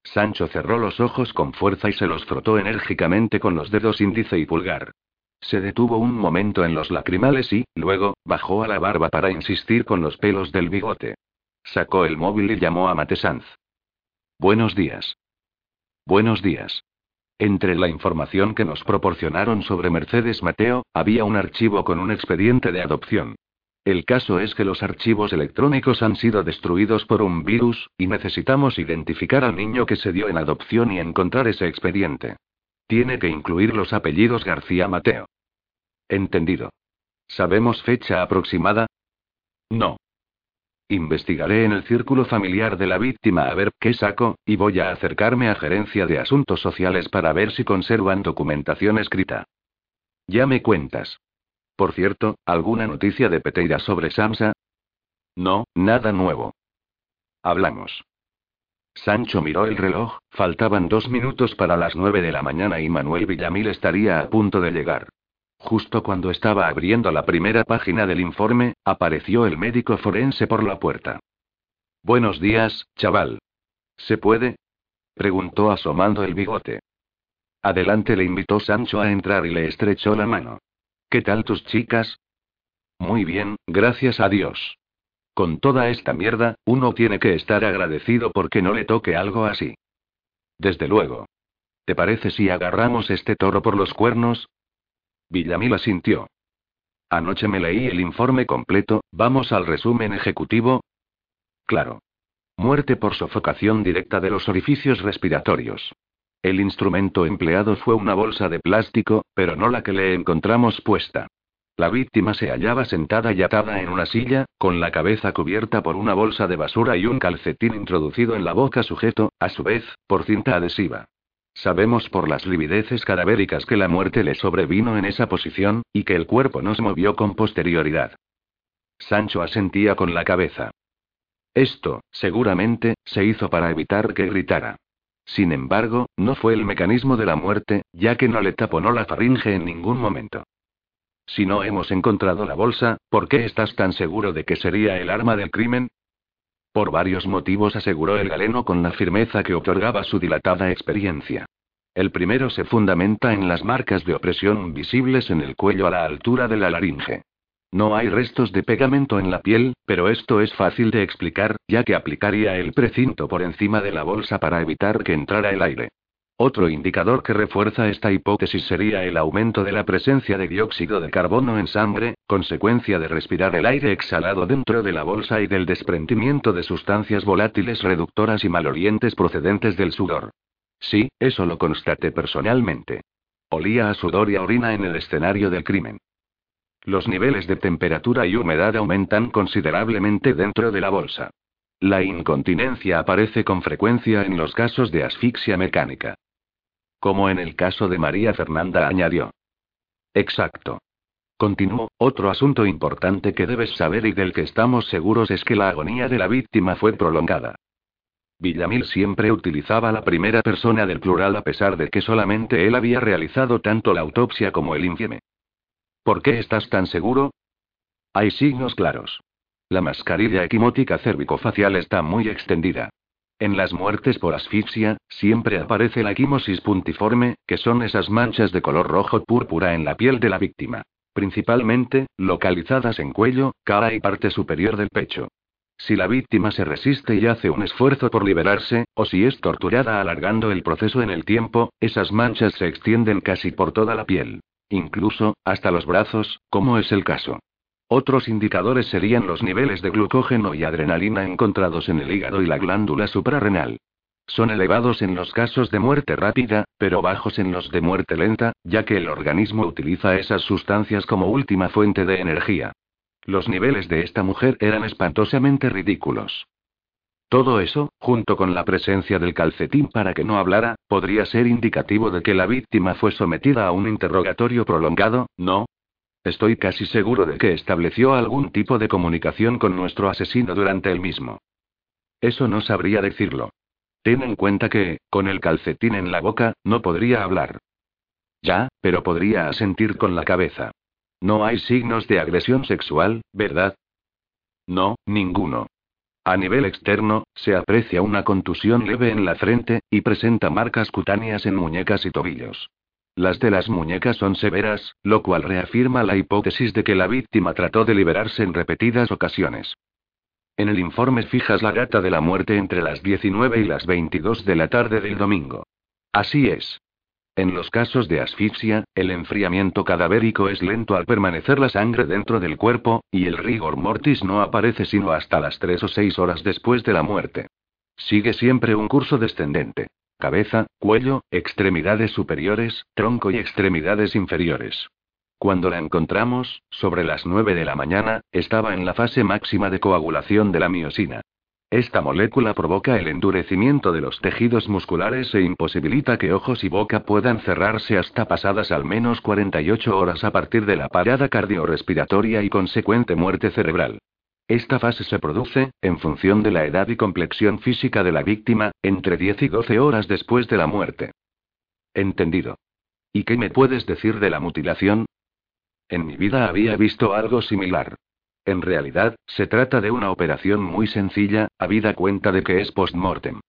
Sancho cerró los ojos con fuerza y se los frotó enérgicamente con los dedos índice y pulgar. Se detuvo un momento en los lacrimales y, luego, bajó a la barba para insistir con los pelos del bigote. Sacó el móvil y llamó a Matesanz. Buenos días. Buenos días. Entre la información que nos proporcionaron sobre Mercedes Mateo, había un archivo con un expediente de adopción. El caso es que los archivos electrónicos han sido destruidos por un virus, y necesitamos identificar al niño que se dio en adopción y encontrar ese expediente. Tiene que incluir los apellidos García Mateo. Entendido. ¿Sabemos fecha aproximada? No. Investigaré en el círculo familiar de la víctima a ver qué saco, y voy a acercarme a Gerencia de Asuntos Sociales para ver si conservan documentación escrita. Ya me cuentas. Por cierto, ¿alguna noticia de Peteira sobre Samsa? No, nada nuevo. Hablamos. Sancho miró el reloj, faltaban dos minutos para las nueve de la mañana y Manuel Villamil estaría a punto de llegar. Justo cuando estaba abriendo la primera página del informe, apareció el médico forense por la puerta. Buenos días, chaval. ¿Se puede? preguntó asomando el bigote. Adelante le invitó Sancho a entrar y le estrechó la mano. ¿Qué tal tus chicas? Muy bien, gracias a Dios. Con toda esta mierda, uno tiene que estar agradecido porque no le toque algo así. Desde luego. ¿Te parece si agarramos este toro por los cuernos? Villamil sintió. Anoche me leí el informe completo, vamos al resumen ejecutivo. Claro. Muerte por sofocación directa de los orificios respiratorios. El instrumento empleado fue una bolsa de plástico, pero no la que le encontramos puesta. La víctima se hallaba sentada y atada en una silla, con la cabeza cubierta por una bolsa de basura y un calcetín introducido en la boca sujeto, a su vez, por cinta adhesiva. Sabemos por las livideces cadavéricas que la muerte le sobrevino en esa posición, y que el cuerpo no se movió con posterioridad. Sancho asentía con la cabeza. Esto, seguramente, se hizo para evitar que gritara. Sin embargo, no fue el mecanismo de la muerte, ya que no le taponó la faringe en ningún momento. Si no hemos encontrado la bolsa, ¿por qué estás tan seguro de que sería el arma del crimen? Por varios motivos, aseguró el galeno con la firmeza que otorgaba su dilatada experiencia. El primero se fundamenta en las marcas de opresión visibles en el cuello a la altura de la laringe. No hay restos de pegamento en la piel, pero esto es fácil de explicar, ya que aplicaría el precinto por encima de la bolsa para evitar que entrara el aire. Otro indicador que refuerza esta hipótesis sería el aumento de la presencia de dióxido de carbono en sangre, consecuencia de respirar el aire exhalado dentro de la bolsa y del desprendimiento de sustancias volátiles reductoras y malolientes procedentes del sudor. Sí, eso lo constaté personalmente. Olía a sudor y a orina en el escenario del crimen. Los niveles de temperatura y humedad aumentan considerablemente dentro de la bolsa. La incontinencia aparece con frecuencia en los casos de asfixia mecánica. Como en el caso de María Fernanda añadió. Exacto. Continuó, otro asunto importante que debes saber y del que estamos seguros es que la agonía de la víctima fue prolongada. Villamil siempre utilizaba la primera persona del plural a pesar de que solamente él había realizado tanto la autopsia como el infieme. ¿Por qué estás tan seguro? Hay signos claros. La mascarilla equimótica cervicofacial está muy extendida. En las muertes por asfixia, siempre aparece la quimosis puntiforme, que son esas manchas de color rojo púrpura en la piel de la víctima. Principalmente, localizadas en cuello, cara y parte superior del pecho. Si la víctima se resiste y hace un esfuerzo por liberarse, o si es torturada alargando el proceso en el tiempo, esas manchas se extienden casi por toda la piel. Incluso, hasta los brazos, como es el caso. Otros indicadores serían los niveles de glucógeno y adrenalina encontrados en el hígado y la glándula suprarrenal. Son elevados en los casos de muerte rápida, pero bajos en los de muerte lenta, ya que el organismo utiliza esas sustancias como última fuente de energía. Los niveles de esta mujer eran espantosamente ridículos. Todo eso, junto con la presencia del calcetín para que no hablara, podría ser indicativo de que la víctima fue sometida a un interrogatorio prolongado, ¿no? Estoy casi seguro de que estableció algún tipo de comunicación con nuestro asesino durante el mismo. Eso no sabría decirlo. Ten en cuenta que, con el calcetín en la boca, no podría hablar. Ya, pero podría asentir con la cabeza. No hay signos de agresión sexual, ¿verdad? No, ninguno. A nivel externo, se aprecia una contusión leve en la frente, y presenta marcas cutáneas en muñecas y tobillos. Las de las muñecas son severas, lo cual reafirma la hipótesis de que la víctima trató de liberarse en repetidas ocasiones. En el informe fijas la data de la muerte entre las 19 y las 22 de la tarde del domingo. Así es. En los casos de asfixia, el enfriamiento cadavérico es lento al permanecer la sangre dentro del cuerpo, y el rigor mortis no aparece sino hasta las 3 o 6 horas después de la muerte. Sigue siempre un curso descendente. Cabeza, cuello, extremidades superiores, tronco y extremidades inferiores. Cuando la encontramos, sobre las 9 de la mañana, estaba en la fase máxima de coagulación de la miosina. Esta molécula provoca el endurecimiento de los tejidos musculares e imposibilita que ojos y boca puedan cerrarse hasta pasadas al menos 48 horas a partir de la parada cardiorrespiratoria y consecuente muerte cerebral. Esta fase se produce, en función de la edad y complexión física de la víctima, entre 10 y 12 horas después de la muerte. Entendido. ¿Y qué me puedes decir de la mutilación? En mi vida había visto algo similar. En realidad, se trata de una operación muy sencilla, habida cuenta de que es post-mortem.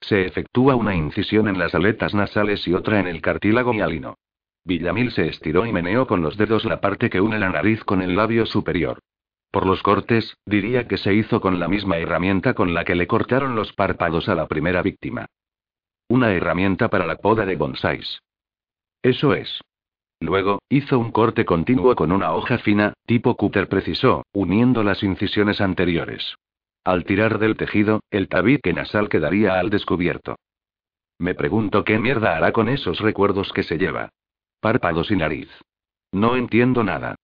Se efectúa una incisión en las aletas nasales y otra en el cartílago mialino. Villamil se estiró y meneó con los dedos la parte que une la nariz con el labio superior. Por los cortes, diría que se hizo con la misma herramienta con la que le cortaron los párpados a la primera víctima. Una herramienta para la poda de bonsáis. Eso es. Luego, hizo un corte continuo con una hoja fina, tipo cúter precisó, uniendo las incisiones anteriores. Al tirar del tejido, el tabique nasal quedaría al descubierto. Me pregunto qué mierda hará con esos recuerdos que se lleva. Párpados y nariz. No entiendo nada.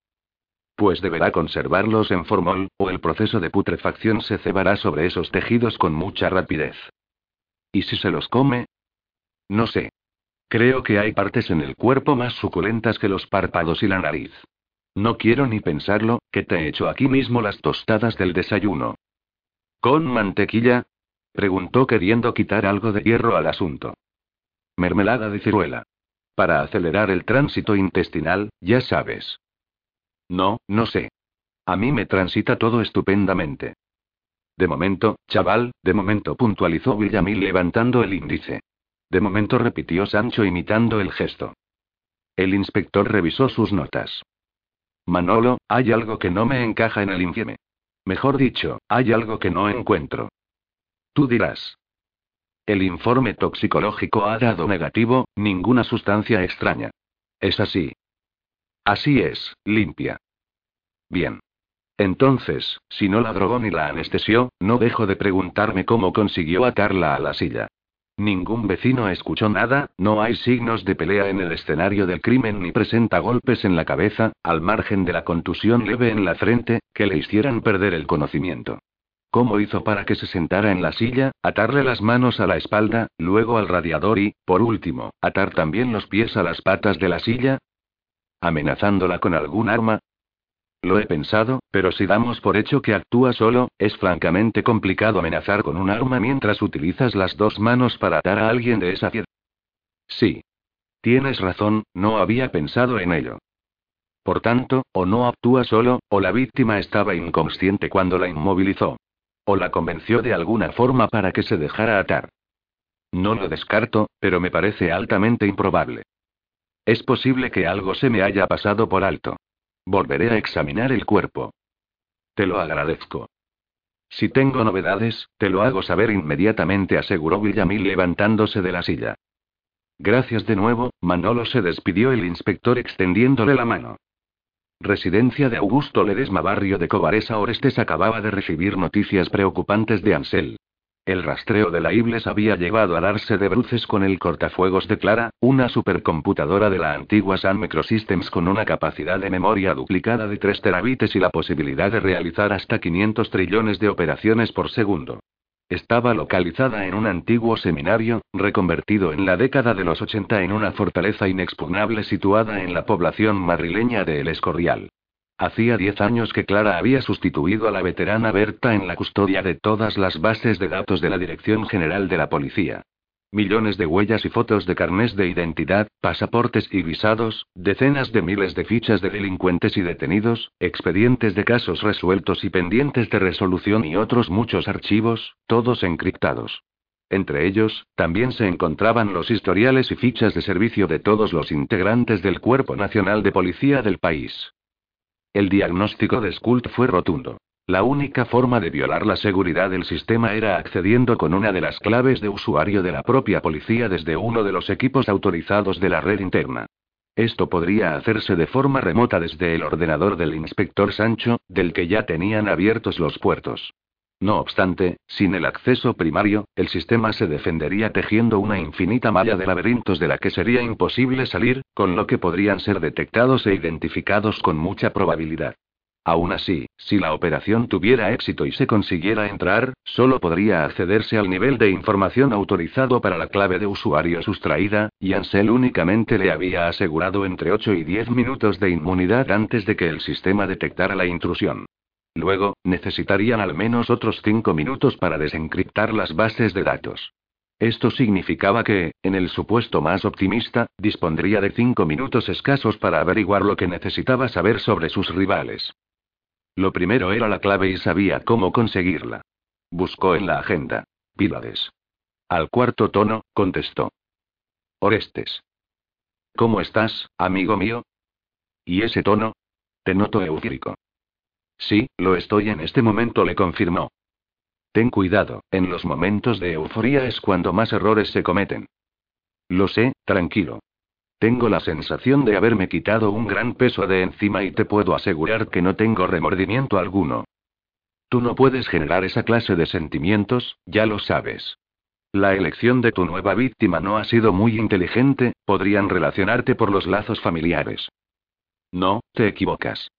Pues deberá conservarlos en formol, o el proceso de putrefacción se cebará sobre esos tejidos con mucha rapidez. ¿Y si se los come? No sé. Creo que hay partes en el cuerpo más suculentas que los párpados y la nariz. No quiero ni pensarlo, que te he hecho aquí mismo las tostadas del desayuno. ¿Con mantequilla? preguntó queriendo quitar algo de hierro al asunto. Mermelada de ciruela. Para acelerar el tránsito intestinal, ya sabes. No, no sé. A mí me transita todo estupendamente. De momento, chaval, de momento puntualizó Villamil levantando el índice. De momento repitió Sancho imitando el gesto. El inspector revisó sus notas. Manolo, hay algo que no me encaja en el infieme. Mejor dicho, hay algo que no encuentro. Tú dirás. El informe toxicológico ha dado negativo, ninguna sustancia extraña. Es así. Así es, limpia. Bien. Entonces, si no la drogó ni la anestesió, no dejo de preguntarme cómo consiguió atarla a la silla. Ningún vecino escuchó nada, no hay signos de pelea en el escenario del crimen ni presenta golpes en la cabeza, al margen de la contusión leve en la frente, que le hicieran perder el conocimiento. ¿Cómo hizo para que se sentara en la silla, atarle las manos a la espalda, luego al radiador y, por último, atar también los pies a las patas de la silla? ¿Amenazándola con algún arma? Lo he pensado, pero si damos por hecho que actúa solo, es francamente complicado amenazar con un arma mientras utilizas las dos manos para atar a alguien de esa piedra. Sí. Tienes razón, no había pensado en ello. Por tanto, o no actúa solo, o la víctima estaba inconsciente cuando la inmovilizó. O la convenció de alguna forma para que se dejara atar. No lo descarto, pero me parece altamente improbable. Es posible que algo se me haya pasado por alto. Volveré a examinar el cuerpo. Te lo agradezco. Si tengo novedades, te lo hago saber inmediatamente, aseguró Villamil levantándose de la silla. Gracias de nuevo, Manolo se despidió el inspector extendiéndole la mano. Residencia de Augusto Ledesma, barrio de Cobaresa Orestes acababa de recibir noticias preocupantes de Ansel. El rastreo de la Ibles había llevado a darse de bruces con el cortafuegos de Clara, una supercomputadora de la antigua Sun Microsystems con una capacidad de memoria duplicada de 3 terabytes y la posibilidad de realizar hasta 500 trillones de operaciones por segundo. Estaba localizada en un antiguo seminario, reconvertido en la década de los 80 en una fortaleza inexpugnable situada en la población madrileña de El Escorial. Hacía diez años que Clara había sustituido a la veterana Berta en la custodia de todas las bases de datos de la Dirección General de la Policía. Millones de huellas y fotos de carnés de identidad, pasaportes y visados, decenas de miles de fichas de delincuentes y detenidos, expedientes de casos resueltos y pendientes de resolución y otros muchos archivos, todos encriptados. Entre ellos, también se encontraban los historiales y fichas de servicio de todos los integrantes del Cuerpo Nacional de Policía del país. El diagnóstico de Skult fue rotundo. La única forma de violar la seguridad del sistema era accediendo con una de las claves de usuario de la propia policía desde uno de los equipos autorizados de la red interna. Esto podría hacerse de forma remota desde el ordenador del inspector Sancho, del que ya tenían abiertos los puertos. No obstante, sin el acceso primario, el sistema se defendería tejiendo una infinita malla de laberintos de la que sería imposible salir, con lo que podrían ser detectados e identificados con mucha probabilidad. Aún así, si la operación tuviera éxito y se consiguiera entrar, solo podría accederse al nivel de información autorizado para la clave de usuario sustraída, y Ansel únicamente le había asegurado entre 8 y 10 minutos de inmunidad antes de que el sistema detectara la intrusión. Luego, necesitarían al menos otros 5 minutos para desencriptar las bases de datos. Esto significaba que, en el supuesto más optimista, dispondría de 5 minutos escasos para averiguar lo que necesitaba saber sobre sus rivales. Lo primero era la clave y sabía cómo conseguirla. Buscó en la agenda. Pílades. Al cuarto tono, contestó. Orestes. ¿Cómo estás, amigo mío? ¿Y ese tono? Te noto eufórico. Sí, lo estoy en este momento, le confirmó. Ten cuidado, en los momentos de euforia es cuando más errores se cometen. Lo sé, tranquilo. Tengo la sensación de haberme quitado un gran peso de encima y te puedo asegurar que no tengo remordimiento alguno. Tú no puedes generar esa clase de sentimientos, ya lo sabes. La elección de tu nueva víctima no ha sido muy inteligente, podrían relacionarte por los lazos familiares. No, te equivocas.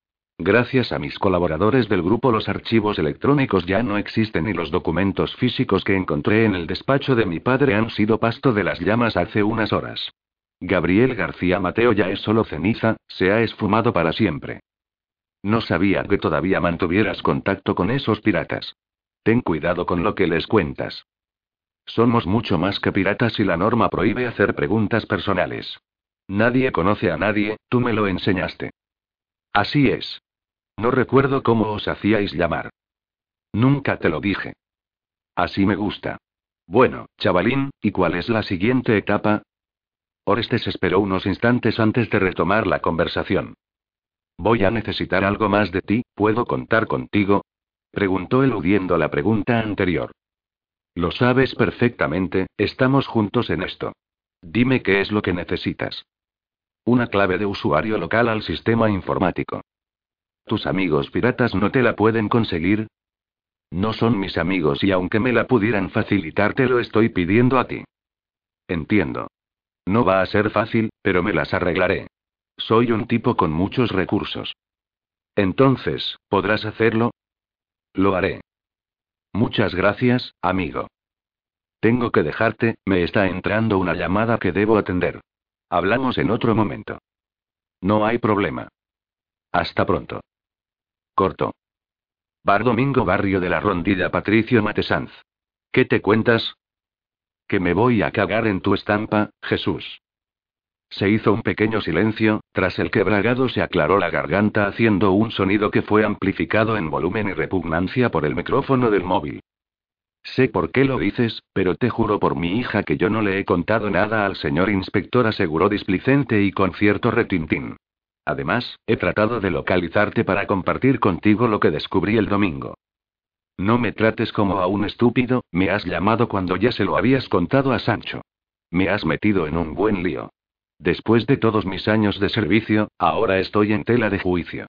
Gracias a mis colaboradores del grupo los archivos electrónicos ya no existen y los documentos físicos que encontré en el despacho de mi padre han sido pasto de las llamas hace unas horas. Gabriel García Mateo ya es solo ceniza, se ha esfumado para siempre. No sabía que todavía mantuvieras contacto con esos piratas. Ten cuidado con lo que les cuentas. Somos mucho más que piratas y la norma prohíbe hacer preguntas personales. Nadie conoce a nadie, tú me lo enseñaste. Así es. No recuerdo cómo os hacíais llamar. Nunca te lo dije. Así me gusta. Bueno, chavalín, ¿y cuál es la siguiente etapa? Orestes esperó unos instantes antes de retomar la conversación. Voy a necesitar algo más de ti, ¿puedo contar contigo? preguntó eludiendo la pregunta anterior. Lo sabes perfectamente, estamos juntos en esto. Dime qué es lo que necesitas. Una clave de usuario local al sistema informático. ¿Tus amigos piratas no te la pueden conseguir? No son mis amigos y aunque me la pudieran facilitar te lo estoy pidiendo a ti. Entiendo. No va a ser fácil, pero me las arreglaré. Soy un tipo con muchos recursos. Entonces, ¿podrás hacerlo? Lo haré. Muchas gracias, amigo. Tengo que dejarte, me está entrando una llamada que debo atender. Hablamos en otro momento. No hay problema. Hasta pronto. Corto. Bar Domingo Barrio de la Rondilla Patricio Matesanz. ¿Qué te cuentas? Que me voy a cagar en tu estampa, Jesús. Se hizo un pequeño silencio, tras el que Bragado se aclaró la garganta haciendo un sonido que fue amplificado en volumen y repugnancia por el micrófono del móvil. Sé por qué lo dices, pero te juro por mi hija que yo no le he contado nada al señor inspector, aseguró displicente y con cierto retintín. Además, he tratado de localizarte para compartir contigo lo que descubrí el domingo. No me trates como a un estúpido, me has llamado cuando ya se lo habías contado a Sancho. Me has metido en un buen lío. Después de todos mis años de servicio, ahora estoy en tela de juicio.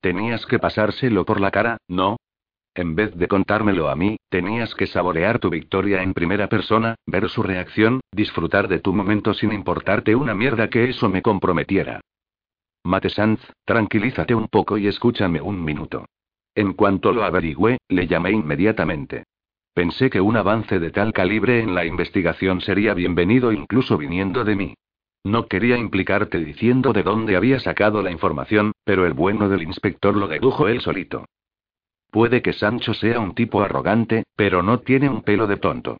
Tenías que pasárselo por la cara, ¿no? En vez de contármelo a mí, tenías que saborear tu victoria en primera persona, ver su reacción, disfrutar de tu momento sin importarte una mierda que eso me comprometiera. Mate Sanz, tranquilízate un poco y escúchame un minuto. En cuanto lo averigüé, le llamé inmediatamente. Pensé que un avance de tal calibre en la investigación sería bienvenido incluso viniendo de mí. No quería implicarte diciendo de dónde había sacado la información, pero el bueno del inspector lo dedujo él solito. Puede que Sancho sea un tipo arrogante, pero no tiene un pelo de tonto.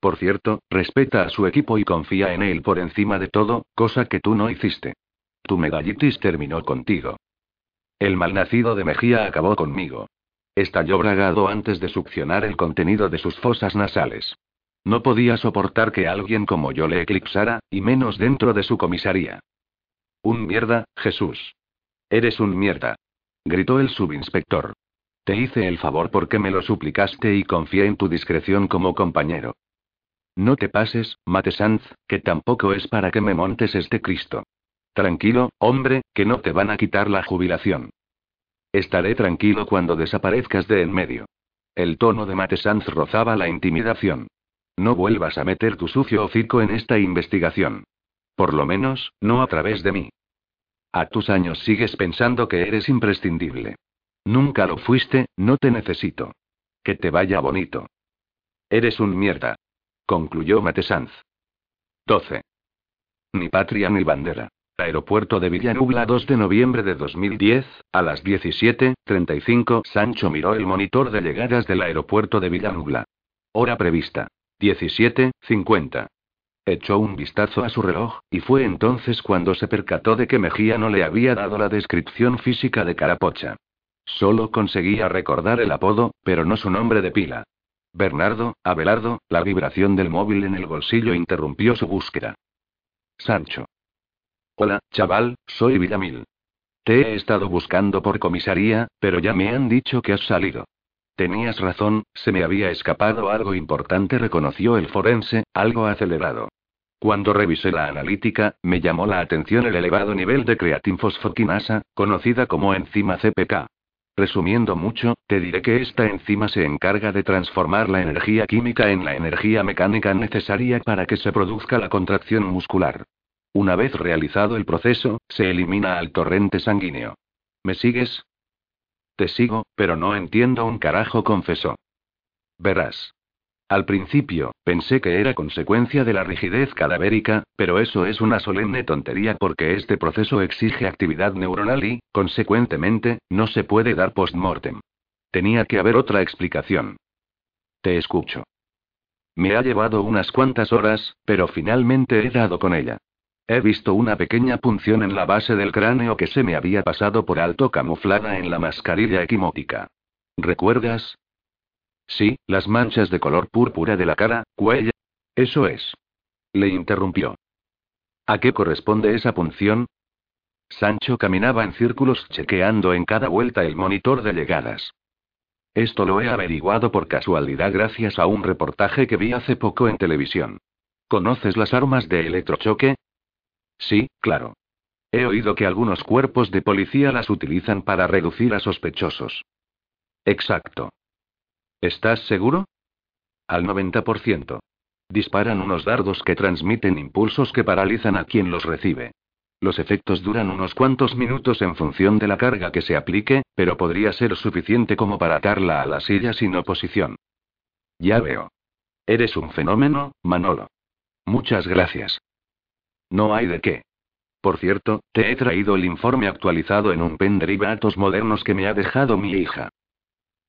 Por cierto, respeta a su equipo y confía en él por encima de todo, cosa que tú no hiciste. Tu medallitis terminó contigo. El malnacido de Mejía acabó conmigo. Estalló bragado antes de succionar el contenido de sus fosas nasales. No podía soportar que alguien como yo le eclipsara, y menos dentro de su comisaría. Un mierda, Jesús. Eres un mierda. Gritó el subinspector. Te hice el favor porque me lo suplicaste y confié en tu discreción como compañero. No te pases, Mate Sanz, que tampoco es para que me montes este Cristo. Tranquilo, hombre, que no te van a quitar la jubilación. Estaré tranquilo cuando desaparezcas de en medio. El tono de Mate Sanz rozaba la intimidación. No vuelvas a meter tu sucio hocico en esta investigación. Por lo menos, no a través de mí. A tus años sigues pensando que eres imprescindible. Nunca lo fuiste, no te necesito. Que te vaya bonito. Eres un mierda. Concluyó Matesanz. 12. Ni patria ni bandera. Aeropuerto de Villanubla 2 de noviembre de 2010, a las 17.35. Sancho miró el monitor de llegadas del aeropuerto de Villanubla. Hora prevista. 17.50. Echó un vistazo a su reloj, y fue entonces cuando se percató de que Mejía no le había dado la descripción física de Carapocha. Solo conseguía recordar el apodo, pero no su nombre de pila. Bernardo, Abelardo, la vibración del móvil en el bolsillo interrumpió su búsqueda. Sancho. Hola, chaval, soy Villamil. Te he estado buscando por comisaría, pero ya me han dicho que has salido. Tenías razón, se me había escapado algo importante, reconoció el forense, algo acelerado. Cuando revisé la analítica, me llamó la atención el elevado nivel de creatinfosfoquinasa, conocida como enzima CPK. Resumiendo mucho, te diré que esta enzima se encarga de transformar la energía química en la energía mecánica necesaria para que se produzca la contracción muscular. Una vez realizado el proceso, se elimina al torrente sanguíneo. ¿Me sigues? Te sigo, pero no entiendo un carajo, confesó. Verás. Al principio, pensé que era consecuencia de la rigidez cadavérica, pero eso es una solemne tontería porque este proceso exige actividad neuronal y, consecuentemente, no se puede dar post-mortem. Tenía que haber otra explicación. Te escucho. Me ha llevado unas cuantas horas, pero finalmente he dado con ella. He visto una pequeña punción en la base del cráneo que se me había pasado por alto camuflada en la mascarilla equimótica. ¿Recuerdas? Sí, las manchas de color púrpura de la cara, cuello. Eso es. Le interrumpió. ¿A qué corresponde esa punción? Sancho caminaba en círculos chequeando en cada vuelta el monitor de llegadas. Esto lo he averiguado por casualidad gracias a un reportaje que vi hace poco en televisión. ¿Conoces las armas de electrochoque? Sí, claro. He oído que algunos cuerpos de policía las utilizan para reducir a sospechosos. Exacto. ¿Estás seguro? Al 90%. Disparan unos dardos que transmiten impulsos que paralizan a quien los recibe. Los efectos duran unos cuantos minutos en función de la carga que se aplique, pero podría ser suficiente como para atarla a la silla sin oposición. Ya veo. Eres un fenómeno, Manolo. Muchas gracias. No hay de qué. Por cierto, te he traído el informe actualizado en un pendrive datos modernos que me ha dejado mi hija.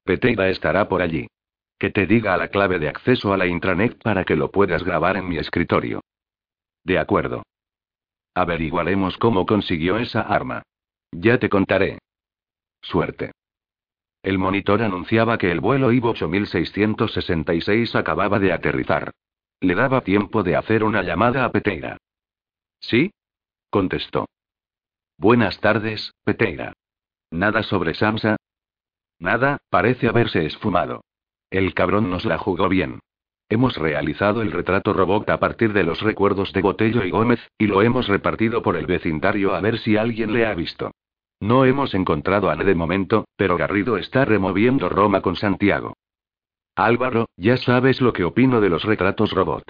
Peteira estará por allí. Que te diga la clave de acceso a la intranet para que lo puedas grabar en mi escritorio. De acuerdo. Averiguaremos cómo consiguió esa arma. Ya te contaré. Suerte. El monitor anunciaba que el vuelo IVO 8666 acababa de aterrizar. Le daba tiempo de hacer una llamada a Peteira. ¿Sí? contestó. Buenas tardes, Peteira. ¿Nada sobre Samsa? Nada, parece haberse esfumado. El cabrón nos la jugó bien. Hemos realizado el retrato robot a partir de los recuerdos de Botello y Gómez, y lo hemos repartido por el vecindario a ver si alguien le ha visto. No hemos encontrado a nadie de momento, pero Garrido está removiendo Roma con Santiago. Álvaro, ya sabes lo que opino de los retratos robot.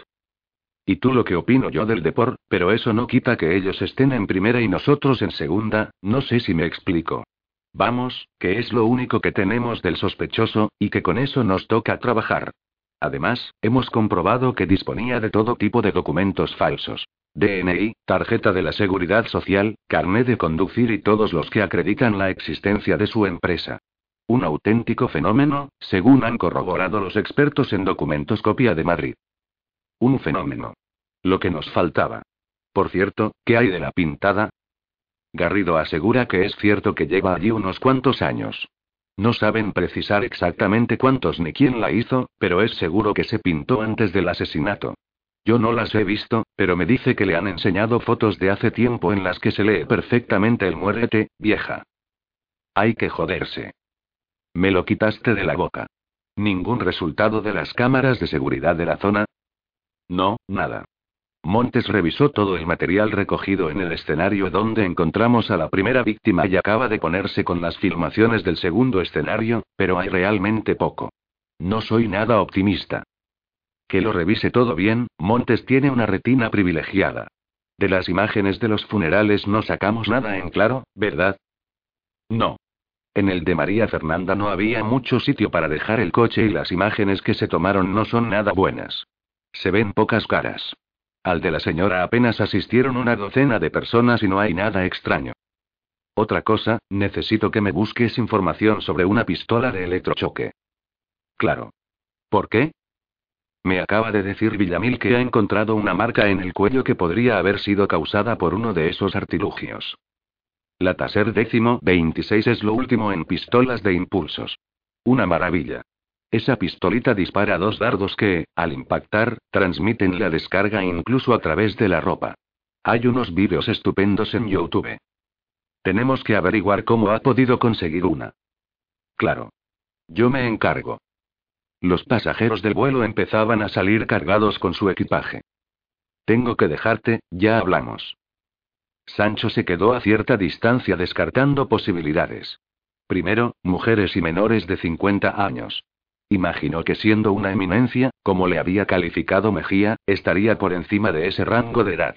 Y tú lo que opino yo del Depor, pero eso no quita que ellos estén en primera y nosotros en segunda, no sé si me explico. Vamos, que es lo único que tenemos del sospechoso, y que con eso nos toca trabajar. Además, hemos comprobado que disponía de todo tipo de documentos falsos. DNI, tarjeta de la seguridad social, carnet de conducir y todos los que acreditan la existencia de su empresa. Un auténtico fenómeno, según han corroborado los expertos en documentos copia de Madrid. Un fenómeno. Lo que nos faltaba. Por cierto, ¿qué hay de la pintada? Garrido asegura que es cierto que lleva allí unos cuantos años. No saben precisar exactamente cuántos ni quién la hizo, pero es seguro que se pintó antes del asesinato. Yo no las he visto, pero me dice que le han enseñado fotos de hace tiempo en las que se lee perfectamente el muérete, vieja. Hay que joderse. Me lo quitaste de la boca. ¿Ningún resultado de las cámaras de seguridad de la zona? No, nada. Montes revisó todo el material recogido en el escenario donde encontramos a la primera víctima y acaba de ponerse con las filmaciones del segundo escenario, pero hay realmente poco. No soy nada optimista. Que lo revise todo bien, Montes tiene una retina privilegiada. De las imágenes de los funerales no sacamos nada en claro, ¿verdad? No. En el de María Fernanda no había mucho sitio para dejar el coche y las imágenes que se tomaron no son nada buenas. Se ven pocas caras. Al de la señora apenas asistieron una docena de personas y no hay nada extraño. Otra cosa, necesito que me busques información sobre una pistola de electrochoque. Claro. ¿Por qué? Me acaba de decir Villamil que ha encontrado una marca en el cuello que podría haber sido causada por uno de esos artilugios. La Taser décimo 26 es lo último en pistolas de impulsos. Una maravilla. Esa pistolita dispara dos dardos que, al impactar, transmiten la descarga incluso a través de la ropa. Hay unos vídeos estupendos en YouTube. Tenemos que averiguar cómo ha podido conseguir una. Claro. Yo me encargo. Los pasajeros del vuelo empezaban a salir cargados con su equipaje. Tengo que dejarte, ya hablamos. Sancho se quedó a cierta distancia descartando posibilidades. Primero, mujeres y menores de 50 años. Imaginó que siendo una eminencia, como le había calificado Mejía, estaría por encima de ese rango de edad.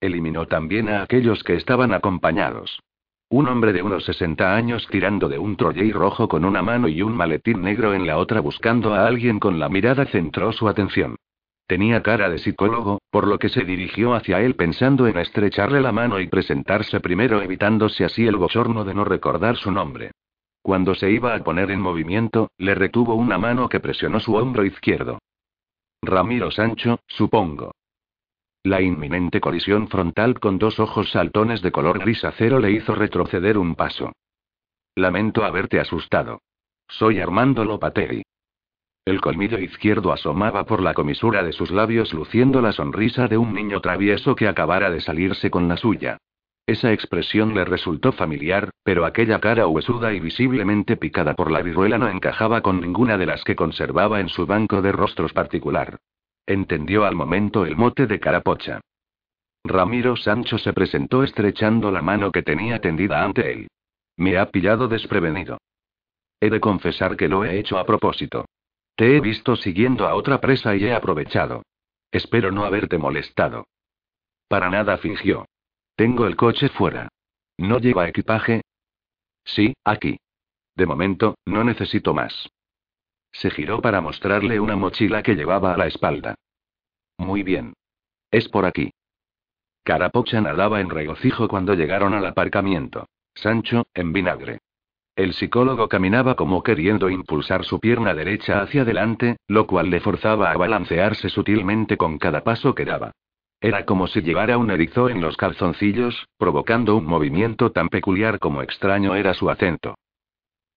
Eliminó también a aquellos que estaban acompañados. Un hombre de unos 60 años tirando de un trolley rojo con una mano y un maletín negro en la otra buscando a alguien con la mirada centró su atención. Tenía cara de psicólogo, por lo que se dirigió hacia él pensando en estrecharle la mano y presentarse primero evitándose así el bochorno de no recordar su nombre. Cuando se iba a poner en movimiento, le retuvo una mano que presionó su hombro izquierdo. Ramiro Sancho, supongo. La inminente colisión frontal con dos ojos saltones de color gris acero le hizo retroceder un paso. Lamento haberte asustado. Soy Armando Lopateri. El colmillo izquierdo asomaba por la comisura de sus labios luciendo la sonrisa de un niño travieso que acabara de salirse con la suya. Esa expresión le resultó familiar, pero aquella cara huesuda y visiblemente picada por la viruela no encajaba con ninguna de las que conservaba en su banco de rostros particular. Entendió al momento el mote de carapocha. Ramiro Sancho se presentó estrechando la mano que tenía tendida ante él. Me ha pillado desprevenido. He de confesar que lo he hecho a propósito. Te he visto siguiendo a otra presa y he aprovechado. Espero no haberte molestado. Para nada fingió. Tengo el coche fuera. ¿No lleva equipaje? Sí, aquí. De momento, no necesito más. Se giró para mostrarle una mochila que llevaba a la espalda. Muy bien. Es por aquí. Carapocha nadaba en regocijo cuando llegaron al aparcamiento. Sancho, en vinagre. El psicólogo caminaba como queriendo impulsar su pierna derecha hacia adelante, lo cual le forzaba a balancearse sutilmente con cada paso que daba. Era como si llevara un erizo en los calzoncillos, provocando un movimiento tan peculiar como extraño era su acento.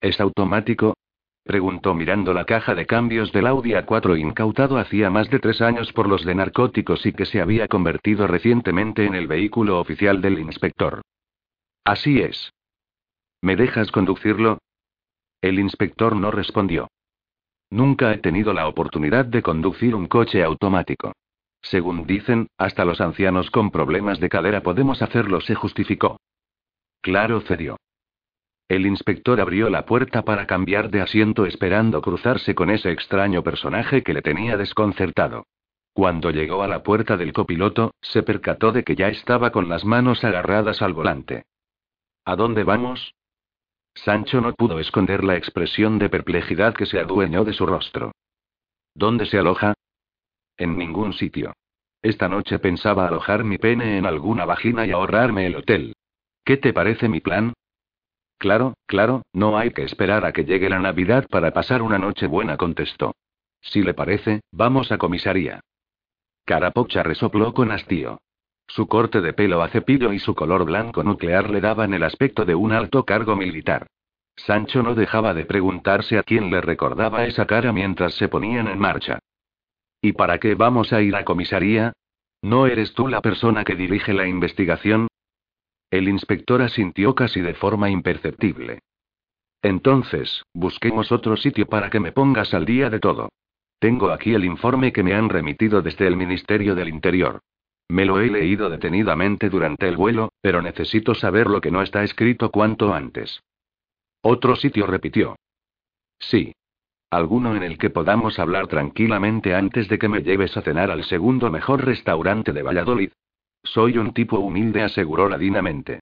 ¿Es automático? preguntó mirando la caja de cambios del Audi A4 incautado hacía más de tres años por los de narcóticos y que se había convertido recientemente en el vehículo oficial del inspector. Así es. ¿Me dejas conducirlo? El inspector no respondió. Nunca he tenido la oportunidad de conducir un coche automático. Según dicen, hasta los ancianos con problemas de cadera podemos hacerlo, se justificó. Claro, cedió. El inspector abrió la puerta para cambiar de asiento esperando cruzarse con ese extraño personaje que le tenía desconcertado. Cuando llegó a la puerta del copiloto, se percató de que ya estaba con las manos agarradas al volante. ¿A dónde vamos? Sancho no pudo esconder la expresión de perplejidad que se adueñó de su rostro. ¿Dónde se aloja? En ningún sitio. Esta noche pensaba alojar mi pene en alguna vagina y ahorrarme el hotel. ¿Qué te parece mi plan? Claro, claro, no hay que esperar a que llegue la Navidad para pasar una noche buena, contestó. Si le parece, vamos a comisaría. Carapocha resopló con hastío. Su corte de pelo a cepillo y su color blanco nuclear le daban el aspecto de un alto cargo militar. Sancho no dejaba de preguntarse a quién le recordaba esa cara mientras se ponían en marcha. ¿Y para qué vamos a ir a comisaría? ¿No eres tú la persona que dirige la investigación? El inspector asintió casi de forma imperceptible. Entonces, busquemos otro sitio para que me pongas al día de todo. Tengo aquí el informe que me han remitido desde el Ministerio del Interior. Me lo he leído detenidamente durante el vuelo, pero necesito saber lo que no está escrito cuanto antes. Otro sitio repitió. Sí. Alguno en el que podamos hablar tranquilamente antes de que me lleves a cenar al segundo mejor restaurante de Valladolid. Soy un tipo humilde, aseguró ladinamente.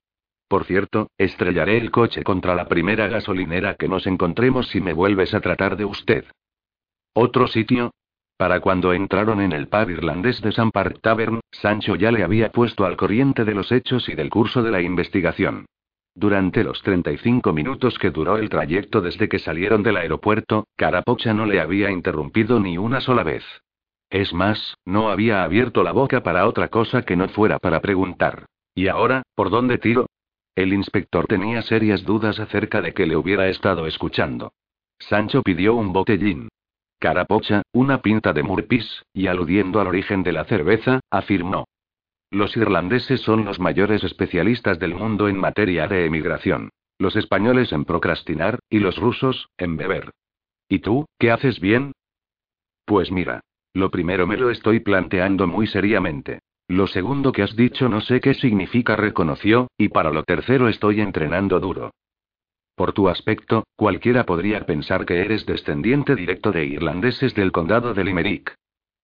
Por cierto, estrellaré el coche contra la primera gasolinera que nos encontremos si me vuelves a tratar de usted. ¿Otro sitio? Para cuando entraron en el pub irlandés de San Park Tavern, Sancho ya le había puesto al corriente de los hechos y del curso de la investigación. Durante los 35 minutos que duró el trayecto desde que salieron del aeropuerto, Carapocha no le había interrumpido ni una sola vez. Es más, no había abierto la boca para otra cosa que no fuera para preguntar. ¿Y ahora, por dónde tiro? El inspector tenía serias dudas acerca de que le hubiera estado escuchando. Sancho pidió un botellín. Carapocha, una pinta de murpis, y aludiendo al origen de la cerveza, afirmó. Los irlandeses son los mayores especialistas del mundo en materia de emigración. Los españoles en procrastinar, y los rusos, en beber. ¿Y tú, qué haces bien? Pues mira. Lo primero me lo estoy planteando muy seriamente. Lo segundo que has dicho no sé qué significa reconoció, y para lo tercero estoy entrenando duro. Por tu aspecto, cualquiera podría pensar que eres descendiente directo de irlandeses del condado de Limerick.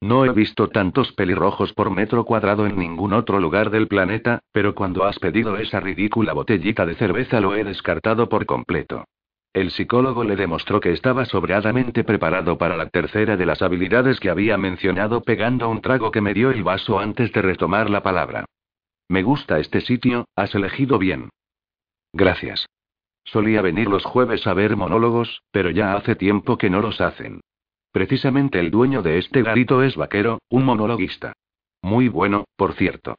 No he visto tantos pelirrojos por metro cuadrado en ningún otro lugar del planeta, pero cuando has pedido esa ridícula botellita de cerveza lo he descartado por completo. El psicólogo le demostró que estaba sobradamente preparado para la tercera de las habilidades que había mencionado pegando un trago que me dio el vaso antes de retomar la palabra. Me gusta este sitio, has elegido bien. Gracias. Solía venir los jueves a ver monólogos, pero ya hace tiempo que no los hacen. Precisamente el dueño de este garito es vaquero, un monologuista. Muy bueno, por cierto.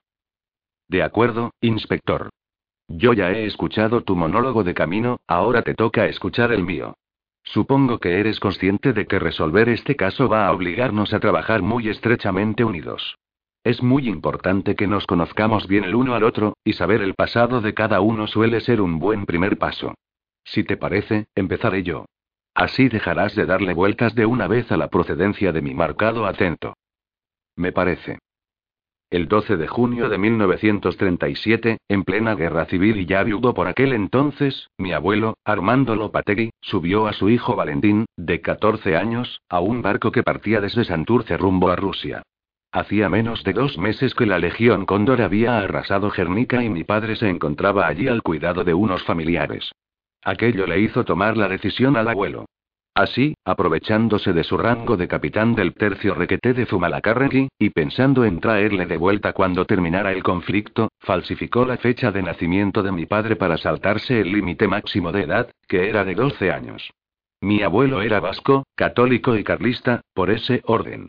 De acuerdo, inspector. Yo ya he escuchado tu monólogo de camino, ahora te toca escuchar el mío. Supongo que eres consciente de que resolver este caso va a obligarnos a trabajar muy estrechamente unidos. Es muy importante que nos conozcamos bien el uno al otro, y saber el pasado de cada uno suele ser un buen primer paso. Si te parece, empezaré yo. Así dejarás de darle vueltas de una vez a la procedencia de mi marcado acento. Me parece. El 12 de junio de 1937, en plena guerra civil y ya viudo por aquel entonces, mi abuelo, Armando Lopategui, subió a su hijo Valentín, de 14 años, a un barco que partía desde Santurce rumbo a Rusia. Hacía menos de dos meses que la Legión Cóndor había arrasado Gernica y mi padre se encontraba allí al cuidado de unos familiares. Aquello le hizo tomar la decisión al abuelo. Así, aprovechándose de su rango de capitán del tercio requeté de Zumalacárregui, y pensando en traerle de vuelta cuando terminara el conflicto, falsificó la fecha de nacimiento de mi padre para saltarse el límite máximo de edad, que era de 12 años. Mi abuelo era vasco, católico y carlista, por ese orden.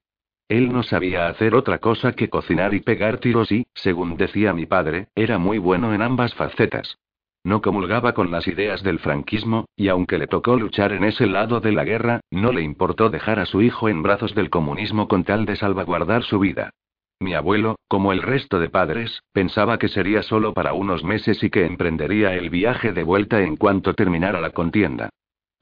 Él no sabía hacer otra cosa que cocinar y pegar tiros y, según decía mi padre, era muy bueno en ambas facetas. No comulgaba con las ideas del franquismo, y aunque le tocó luchar en ese lado de la guerra, no le importó dejar a su hijo en brazos del comunismo con tal de salvaguardar su vida. Mi abuelo, como el resto de padres, pensaba que sería solo para unos meses y que emprendería el viaje de vuelta en cuanto terminara la contienda.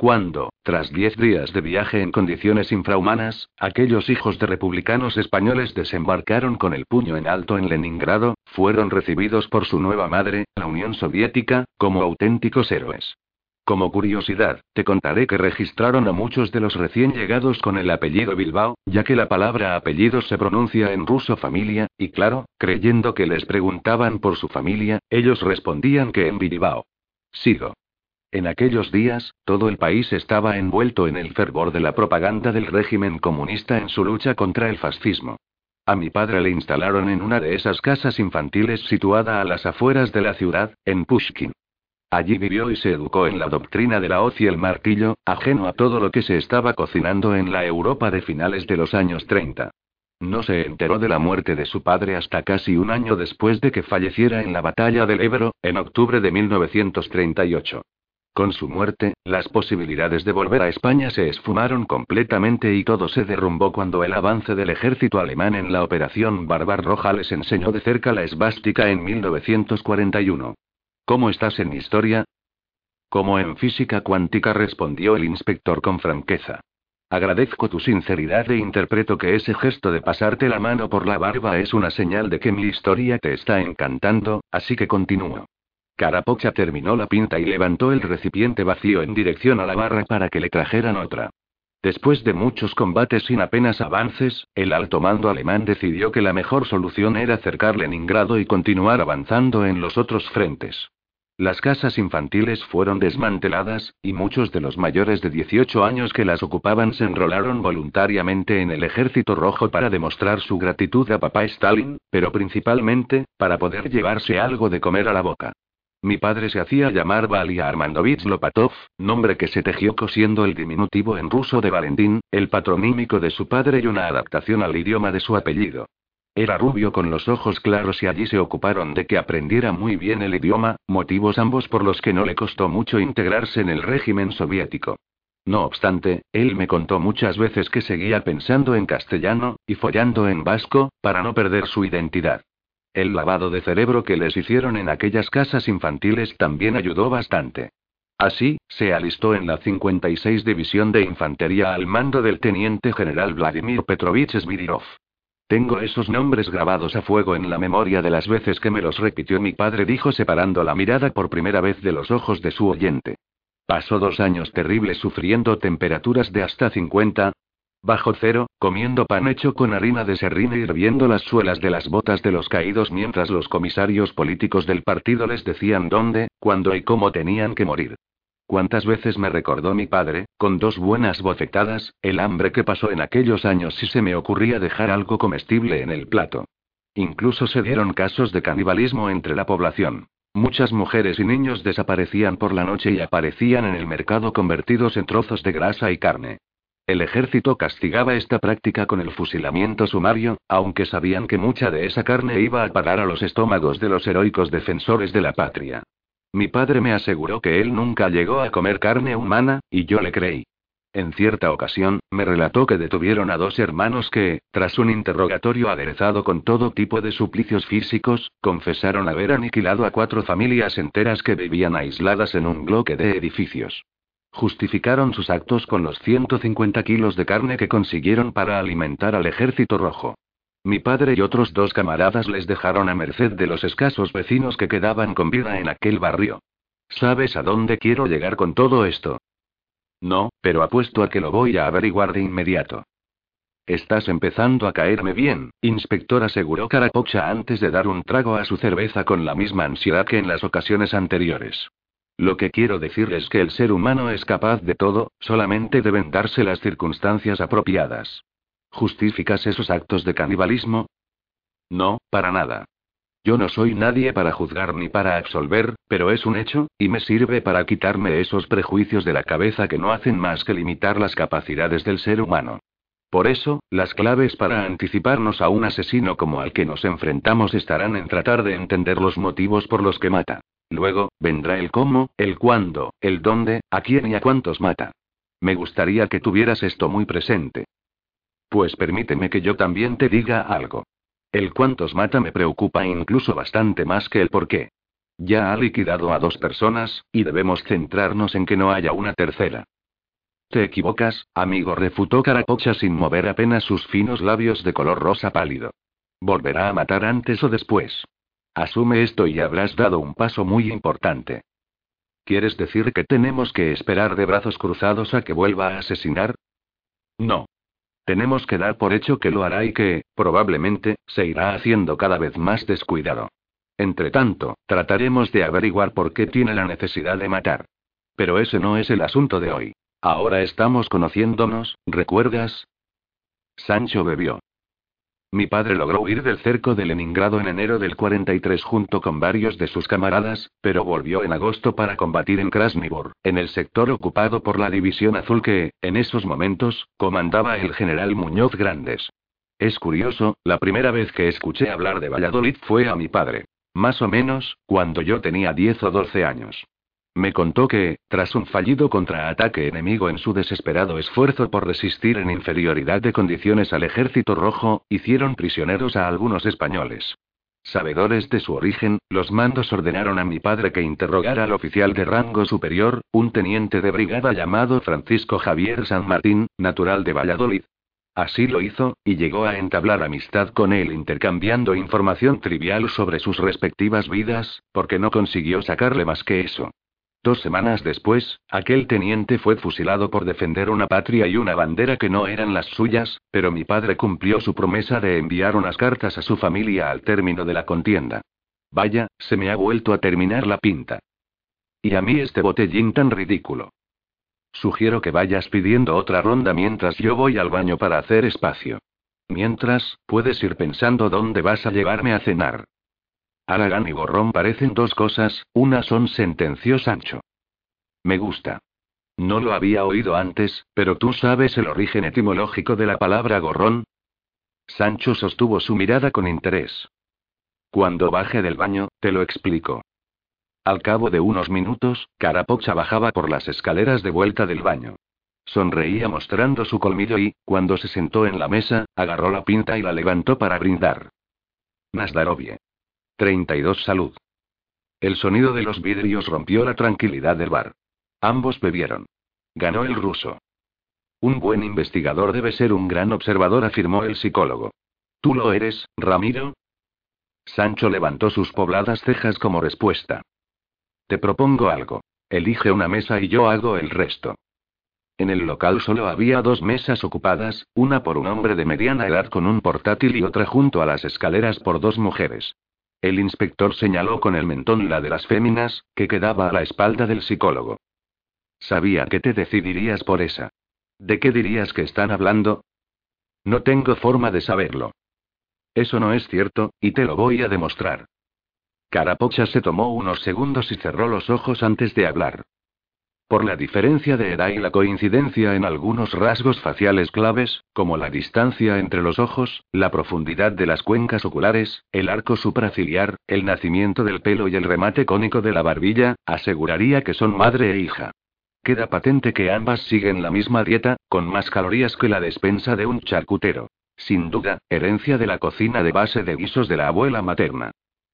Cuando, tras diez días de viaje en condiciones infrahumanas, aquellos hijos de republicanos españoles desembarcaron con el puño en alto en Leningrado, fueron recibidos por su nueva madre, la Unión Soviética, como auténticos héroes. Como curiosidad, te contaré que registraron a muchos de los recién llegados con el apellido Bilbao, ya que la palabra apellido se pronuncia en ruso familia, y claro, creyendo que les preguntaban por su familia, ellos respondían que en Bilbao. Sigo. En aquellos días, todo el país estaba envuelto en el fervor de la propaganda del régimen comunista en su lucha contra el fascismo. A mi padre le instalaron en una de esas casas infantiles situada a las afueras de la ciudad, en Pushkin. Allí vivió y se educó en la doctrina de la hoz y el martillo, ajeno a todo lo que se estaba cocinando en la Europa de finales de los años 30. No se enteró de la muerte de su padre hasta casi un año después de que falleciera en la batalla del Ebro, en octubre de 1938. Con su muerte, las posibilidades de volver a España se esfumaron completamente y todo se derrumbó cuando el avance del ejército alemán en la Operación Barbarroja les enseñó de cerca la esvástica en 1941. ¿Cómo estás en historia? Como en física cuántica respondió el inspector con franqueza. Agradezco tu sinceridad e interpreto que ese gesto de pasarte la mano por la barba es una señal de que mi historia te está encantando, así que continúo. Carapocha terminó la pinta y levantó el recipiente vacío en dirección a la barra para que le trajeran otra. Después de muchos combates sin apenas avances, el alto mando alemán decidió que la mejor solución era cercar Leningrado y continuar avanzando en los otros frentes. Las casas infantiles fueron desmanteladas, y muchos de los mayores de 18 años que las ocupaban se enrolaron voluntariamente en el ejército rojo para demostrar su gratitud a papá Stalin, pero principalmente, para poder llevarse algo de comer a la boca. Mi padre se hacía llamar Valia Armandovich Lopatov, nombre que se tejió cosiendo el diminutivo en ruso de Valentín, el patronímico de su padre y una adaptación al idioma de su apellido. Era rubio con los ojos claros y allí se ocuparon de que aprendiera muy bien el idioma, motivos ambos por los que no le costó mucho integrarse en el régimen soviético. No obstante, él me contó muchas veces que seguía pensando en castellano, y follando en vasco, para no perder su identidad. El lavado de cerebro que les hicieron en aquellas casas infantiles también ayudó bastante. Así, se alistó en la 56 División de Infantería al mando del teniente general Vladimir Petrovich Svidrov. Tengo esos nombres grabados a fuego en la memoria de las veces que me los repitió mi padre, dijo separando la mirada por primera vez de los ojos de su oyente. Pasó dos años terribles sufriendo temperaturas de hasta 50, Bajo cero, comiendo pan hecho con harina de serrín e hirviendo las suelas de las botas de los caídos mientras los comisarios políticos del partido les decían dónde, cuándo y cómo tenían que morir. Cuántas veces me recordó mi padre, con dos buenas bofetadas, el hambre que pasó en aquellos años si se me ocurría dejar algo comestible en el plato. Incluso se dieron casos de canibalismo entre la población. Muchas mujeres y niños desaparecían por la noche y aparecían en el mercado convertidos en trozos de grasa y carne. El ejército castigaba esta práctica con el fusilamiento sumario, aunque sabían que mucha de esa carne iba a parar a los estómagos de los heroicos defensores de la patria. Mi padre me aseguró que él nunca llegó a comer carne humana, y yo le creí. En cierta ocasión, me relató que detuvieron a dos hermanos que, tras un interrogatorio aderezado con todo tipo de suplicios físicos, confesaron haber aniquilado a cuatro familias enteras que vivían aisladas en un bloque de edificios. Justificaron sus actos con los 150 kilos de carne que consiguieron para alimentar al ejército rojo. Mi padre y otros dos camaradas les dejaron a merced de los escasos vecinos que quedaban con vida en aquel barrio. ¿Sabes a dónde quiero llegar con todo esto? No, pero apuesto a que lo voy a averiguar de inmediato. Estás empezando a caerme bien, inspector aseguró Carapocha antes de dar un trago a su cerveza con la misma ansiedad que en las ocasiones anteriores. Lo que quiero decir es que el ser humano es capaz de todo, solamente deben darse las circunstancias apropiadas. ¿Justificas esos actos de canibalismo? No, para nada. Yo no soy nadie para juzgar ni para absolver, pero es un hecho, y me sirve para quitarme esos prejuicios de la cabeza que no hacen más que limitar las capacidades del ser humano. Por eso, las claves para anticiparnos a un asesino como al que nos enfrentamos estarán en tratar de entender los motivos por los que mata. Luego, vendrá el cómo, el cuándo, el dónde, a quién y a cuántos mata. Me gustaría que tuvieras esto muy presente. Pues permíteme que yo también te diga algo. El cuántos mata me preocupa incluso bastante más que el por qué. Ya ha liquidado a dos personas, y debemos centrarnos en que no haya una tercera. Te equivocas, amigo, refutó Carapocha sin mover apenas sus finos labios de color rosa pálido. Volverá a matar antes o después. Asume esto y habrás dado un paso muy importante. ¿Quieres decir que tenemos que esperar de brazos cruzados a que vuelva a asesinar? No. Tenemos que dar por hecho que lo hará y que, probablemente, se irá haciendo cada vez más descuidado. Entre tanto, trataremos de averiguar por qué tiene la necesidad de matar. Pero ese no es el asunto de hoy. Ahora estamos conociéndonos, ¿recuerdas? Sancho bebió. Mi padre logró huir del cerco de Leningrado en enero del 43 junto con varios de sus camaradas, pero volvió en agosto para combatir en Krasnivor, en el sector ocupado por la División Azul que, en esos momentos, comandaba el general Muñoz Grandes. Es curioso, la primera vez que escuché hablar de Valladolid fue a mi padre. Más o menos, cuando yo tenía 10 o 12 años. Me contó que, tras un fallido contraataque enemigo en su desesperado esfuerzo por resistir en inferioridad de condiciones al ejército rojo, hicieron prisioneros a algunos españoles. Sabedores de su origen, los mandos ordenaron a mi padre que interrogara al oficial de rango superior, un teniente de brigada llamado Francisco Javier San Martín, natural de Valladolid. Así lo hizo, y llegó a entablar amistad con él intercambiando información trivial sobre sus respectivas vidas, porque no consiguió sacarle más que eso. Dos semanas después, aquel teniente fue fusilado por defender una patria y una bandera que no eran las suyas, pero mi padre cumplió su promesa de enviar unas cartas a su familia al término de la contienda. Vaya, se me ha vuelto a terminar la pinta. Y a mí este botellín tan ridículo. Sugiero que vayas pidiendo otra ronda mientras yo voy al baño para hacer espacio. Mientras, puedes ir pensando dónde vas a llevarme a cenar. Aragán y gorrón parecen dos cosas, una son, sentenció Sancho. Me gusta. No lo había oído antes, pero tú sabes el origen etimológico de la palabra gorrón. Sancho sostuvo su mirada con interés. Cuando baje del baño, te lo explico. Al cabo de unos minutos, Carapocha bajaba por las escaleras de vuelta del baño. Sonreía mostrando su colmillo y, cuando se sentó en la mesa, agarró la pinta y la levantó para brindar. Nasdarovie. 32 Salud. El sonido de los vidrios rompió la tranquilidad del bar. Ambos bebieron. Ganó el ruso. Un buen investigador debe ser un gran observador, afirmó el psicólogo. ¿Tú lo eres, Ramiro? Sancho levantó sus pobladas cejas como respuesta. Te propongo algo. Elige una mesa y yo hago el resto. En el local solo había dos mesas ocupadas, una por un hombre de mediana edad con un portátil y otra junto a las escaleras por dos mujeres. El inspector señaló con el mentón la de las féminas, que quedaba a la espalda del psicólogo. Sabía que te decidirías por esa. ¿De qué dirías que están hablando? No tengo forma de saberlo. Eso no es cierto, y te lo voy a demostrar. Carapocha se tomó unos segundos y cerró los ojos antes de hablar. Por la diferencia de edad y la coincidencia en algunos rasgos faciales claves, como la distancia entre los ojos, la profundidad de las cuencas oculares, el arco supraciliar, el nacimiento del pelo y el remate cónico de la barbilla, aseguraría que son madre e hija. Queda patente que ambas siguen la misma dieta, con más calorías que la despensa de un charcutero. Sin duda, herencia de la cocina de base de guisos de la abuela materna.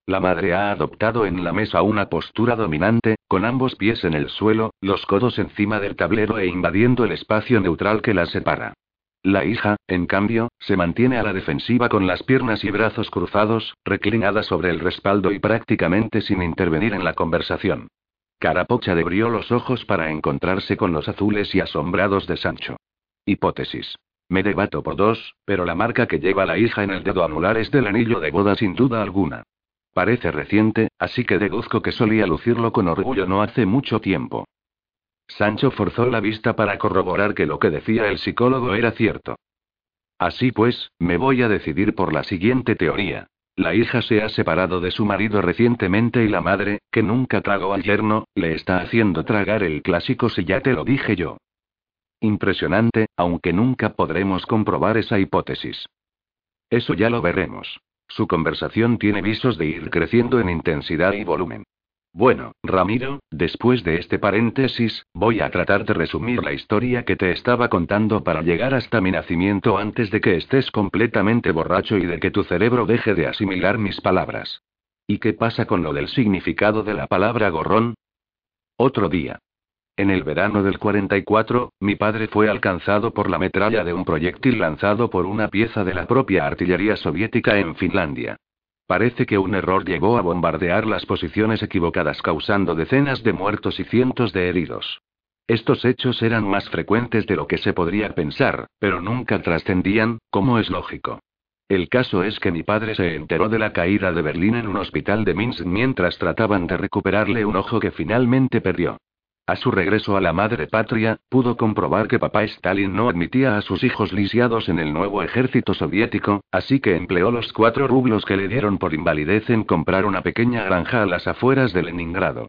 La madre ha adoptado en la mesa una postura dominante, con ambos pies en el suelo, los codos encima del tablero e invadiendo el espacio neutral que las separa. La hija, en cambio, se mantiene a la defensiva con las piernas y brazos cruzados, reclinada sobre el respaldo y prácticamente sin intervenir en la conversación. Carapocha debrió los ojos para encontrarse con los azules y asombrados de Sancho. Hipótesis. Me debato por dos, pero la marca que lleva la hija en el dedo anular es del anillo de boda sin duda alguna. Parece reciente, así que deduzco que solía lucirlo con orgullo no hace mucho tiempo. Sancho forzó la vista para corroborar que lo que decía el psicólogo era cierto. Así pues, me voy a decidir por la siguiente teoría. La hija se ha separado de su marido recientemente y la madre, que nunca tragó al yerno, le está haciendo tragar el clásico si ya te lo dije yo. Impresionante, aunque nunca podremos comprobar esa hipótesis. Eso ya lo veremos. Su conversación tiene visos de ir creciendo en intensidad y volumen. Bueno, Ramiro, después de este paréntesis, voy a tratar de resumir la historia que te estaba contando para llegar hasta mi nacimiento antes de que estés completamente borracho y de que tu cerebro deje de asimilar mis palabras. ¿Y qué pasa con lo del significado de la palabra gorrón? Otro día. En el verano del 44, mi padre fue alcanzado por la metralla de un proyectil lanzado por una pieza de la propia artillería soviética en Finlandia. Parece que un error llegó a bombardear las posiciones equivocadas causando decenas de muertos y cientos de heridos. Estos hechos eran más frecuentes de lo que se podría pensar, pero nunca trascendían, como es lógico. El caso es que mi padre se enteró de la caída de Berlín en un hospital de Minsk mientras trataban de recuperarle un ojo que finalmente perdió. A su regreso a la madre patria, pudo comprobar que papá Stalin no admitía a sus hijos lisiados en el nuevo ejército soviético, así que empleó los cuatro rublos que le dieron por invalidez en comprar una pequeña granja a las afueras de Leningrado.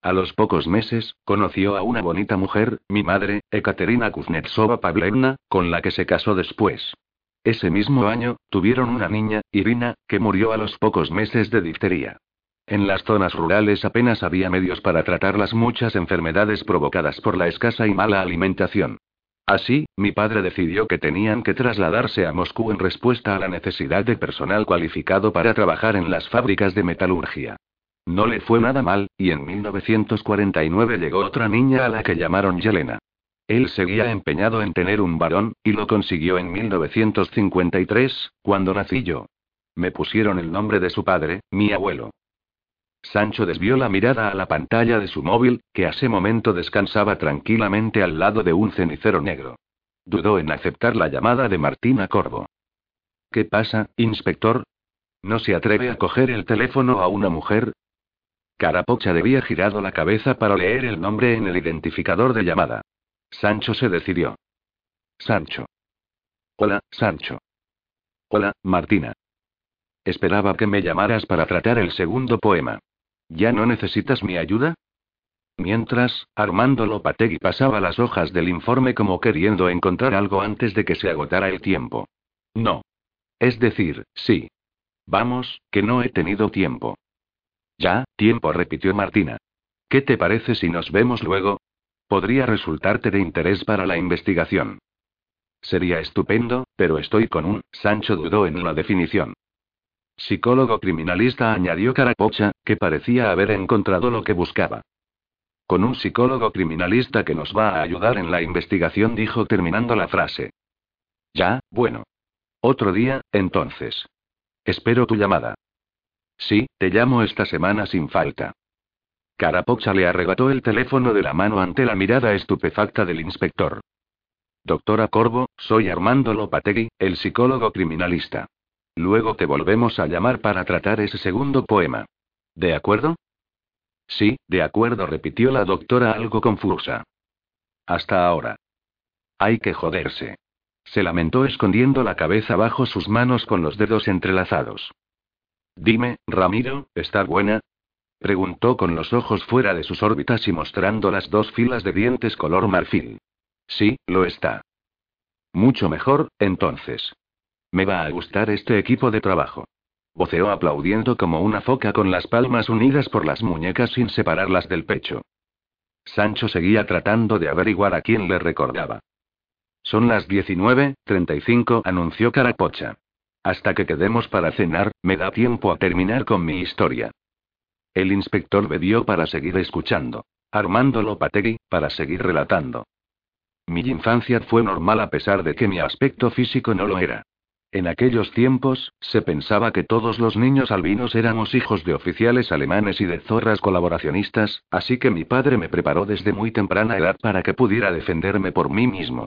A los pocos meses, conoció a una bonita mujer, mi madre, Ekaterina Kuznetsova Pavlevna, con la que se casó después. Ese mismo año, tuvieron una niña, Irina, que murió a los pocos meses de difteria. En las zonas rurales apenas había medios para tratar las muchas enfermedades provocadas por la escasa y mala alimentación. Así, mi padre decidió que tenían que trasladarse a Moscú en respuesta a la necesidad de personal cualificado para trabajar en las fábricas de metalurgia. No le fue nada mal, y en 1949 llegó otra niña a la que llamaron Yelena. Él seguía empeñado en tener un varón, y lo consiguió en 1953, cuando nací yo. Me pusieron el nombre de su padre, mi abuelo. Sancho desvió la mirada a la pantalla de su móvil, que a ese momento descansaba tranquilamente al lado de un cenicero negro. Dudó en aceptar la llamada de Martina Corvo. ¿Qué pasa, inspector? ¿No se atreve a coger el teléfono a una mujer? Carapocha debía girado la cabeza para leer el nombre en el identificador de llamada. Sancho se decidió. Sancho. Hola, Sancho. Hola, Martina. Esperaba que me llamaras para tratar el segundo poema. ¿Ya no necesitas mi ayuda? Mientras, Armando Lopategui pasaba las hojas del informe como queriendo encontrar algo antes de que se agotara el tiempo. No. Es decir, sí. Vamos, que no he tenido tiempo. Ya, tiempo, repitió Martina. ¿Qué te parece si nos vemos luego? Podría resultarte de interés para la investigación. Sería estupendo, pero estoy con un, Sancho dudó en la definición. Psicólogo criminalista añadió Carapocha, que parecía haber encontrado lo que buscaba. Con un psicólogo criminalista que nos va a ayudar en la investigación, dijo terminando la frase. Ya, bueno. Otro día, entonces. Espero tu llamada. Sí, te llamo esta semana sin falta. Carapocha le arrebató el teléfono de la mano ante la mirada estupefacta del inspector. Doctora Corvo, soy Armando Lopategui, el psicólogo criminalista. Luego te volvemos a llamar para tratar ese segundo poema. ¿De acuerdo? Sí, de acuerdo, repitió la doctora algo confusa. Hasta ahora. Hay que joderse. Se lamentó escondiendo la cabeza bajo sus manos con los dedos entrelazados. Dime, Ramiro, ¿está buena? Preguntó con los ojos fuera de sus órbitas y mostrando las dos filas de dientes color marfil. Sí, lo está. Mucho mejor, entonces. Me va a gustar este equipo de trabajo. Voceó aplaudiendo como una foca con las palmas unidas por las muñecas sin separarlas del pecho. Sancho seguía tratando de averiguar a quién le recordaba. Son las 19.35, anunció Carapocha. Hasta que quedemos para cenar, me da tiempo a terminar con mi historia. El inspector bebió para seguir escuchando. Armando Lopategui, para seguir relatando. Mi infancia fue normal a pesar de que mi aspecto físico no lo era. En aquellos tiempos, se pensaba que todos los niños albinos éramos hijos de oficiales alemanes y de zorras colaboracionistas, así que mi padre me preparó desde muy temprana edad para que pudiera defenderme por mí mismo.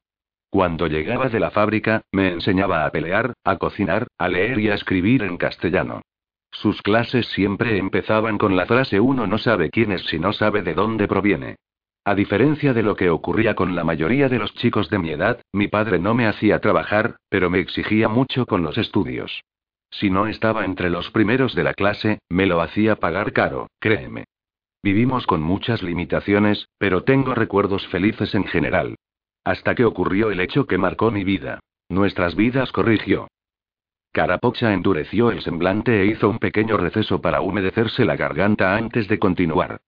Cuando llegaba de la fábrica, me enseñaba a pelear, a cocinar, a leer y a escribir en castellano. Sus clases siempre empezaban con la frase uno no sabe quién es si no sabe de dónde proviene. A diferencia de lo que ocurría con la mayoría de los chicos de mi edad, mi padre no me hacía trabajar, pero me exigía mucho con los estudios. Si no estaba entre los primeros de la clase, me lo hacía pagar caro, créeme. Vivimos con muchas limitaciones, pero tengo recuerdos felices en general. Hasta que ocurrió el hecho que marcó mi vida. Nuestras vidas corrigió. Carapocha endureció el semblante e hizo un pequeño receso para humedecerse la garganta antes de continuar.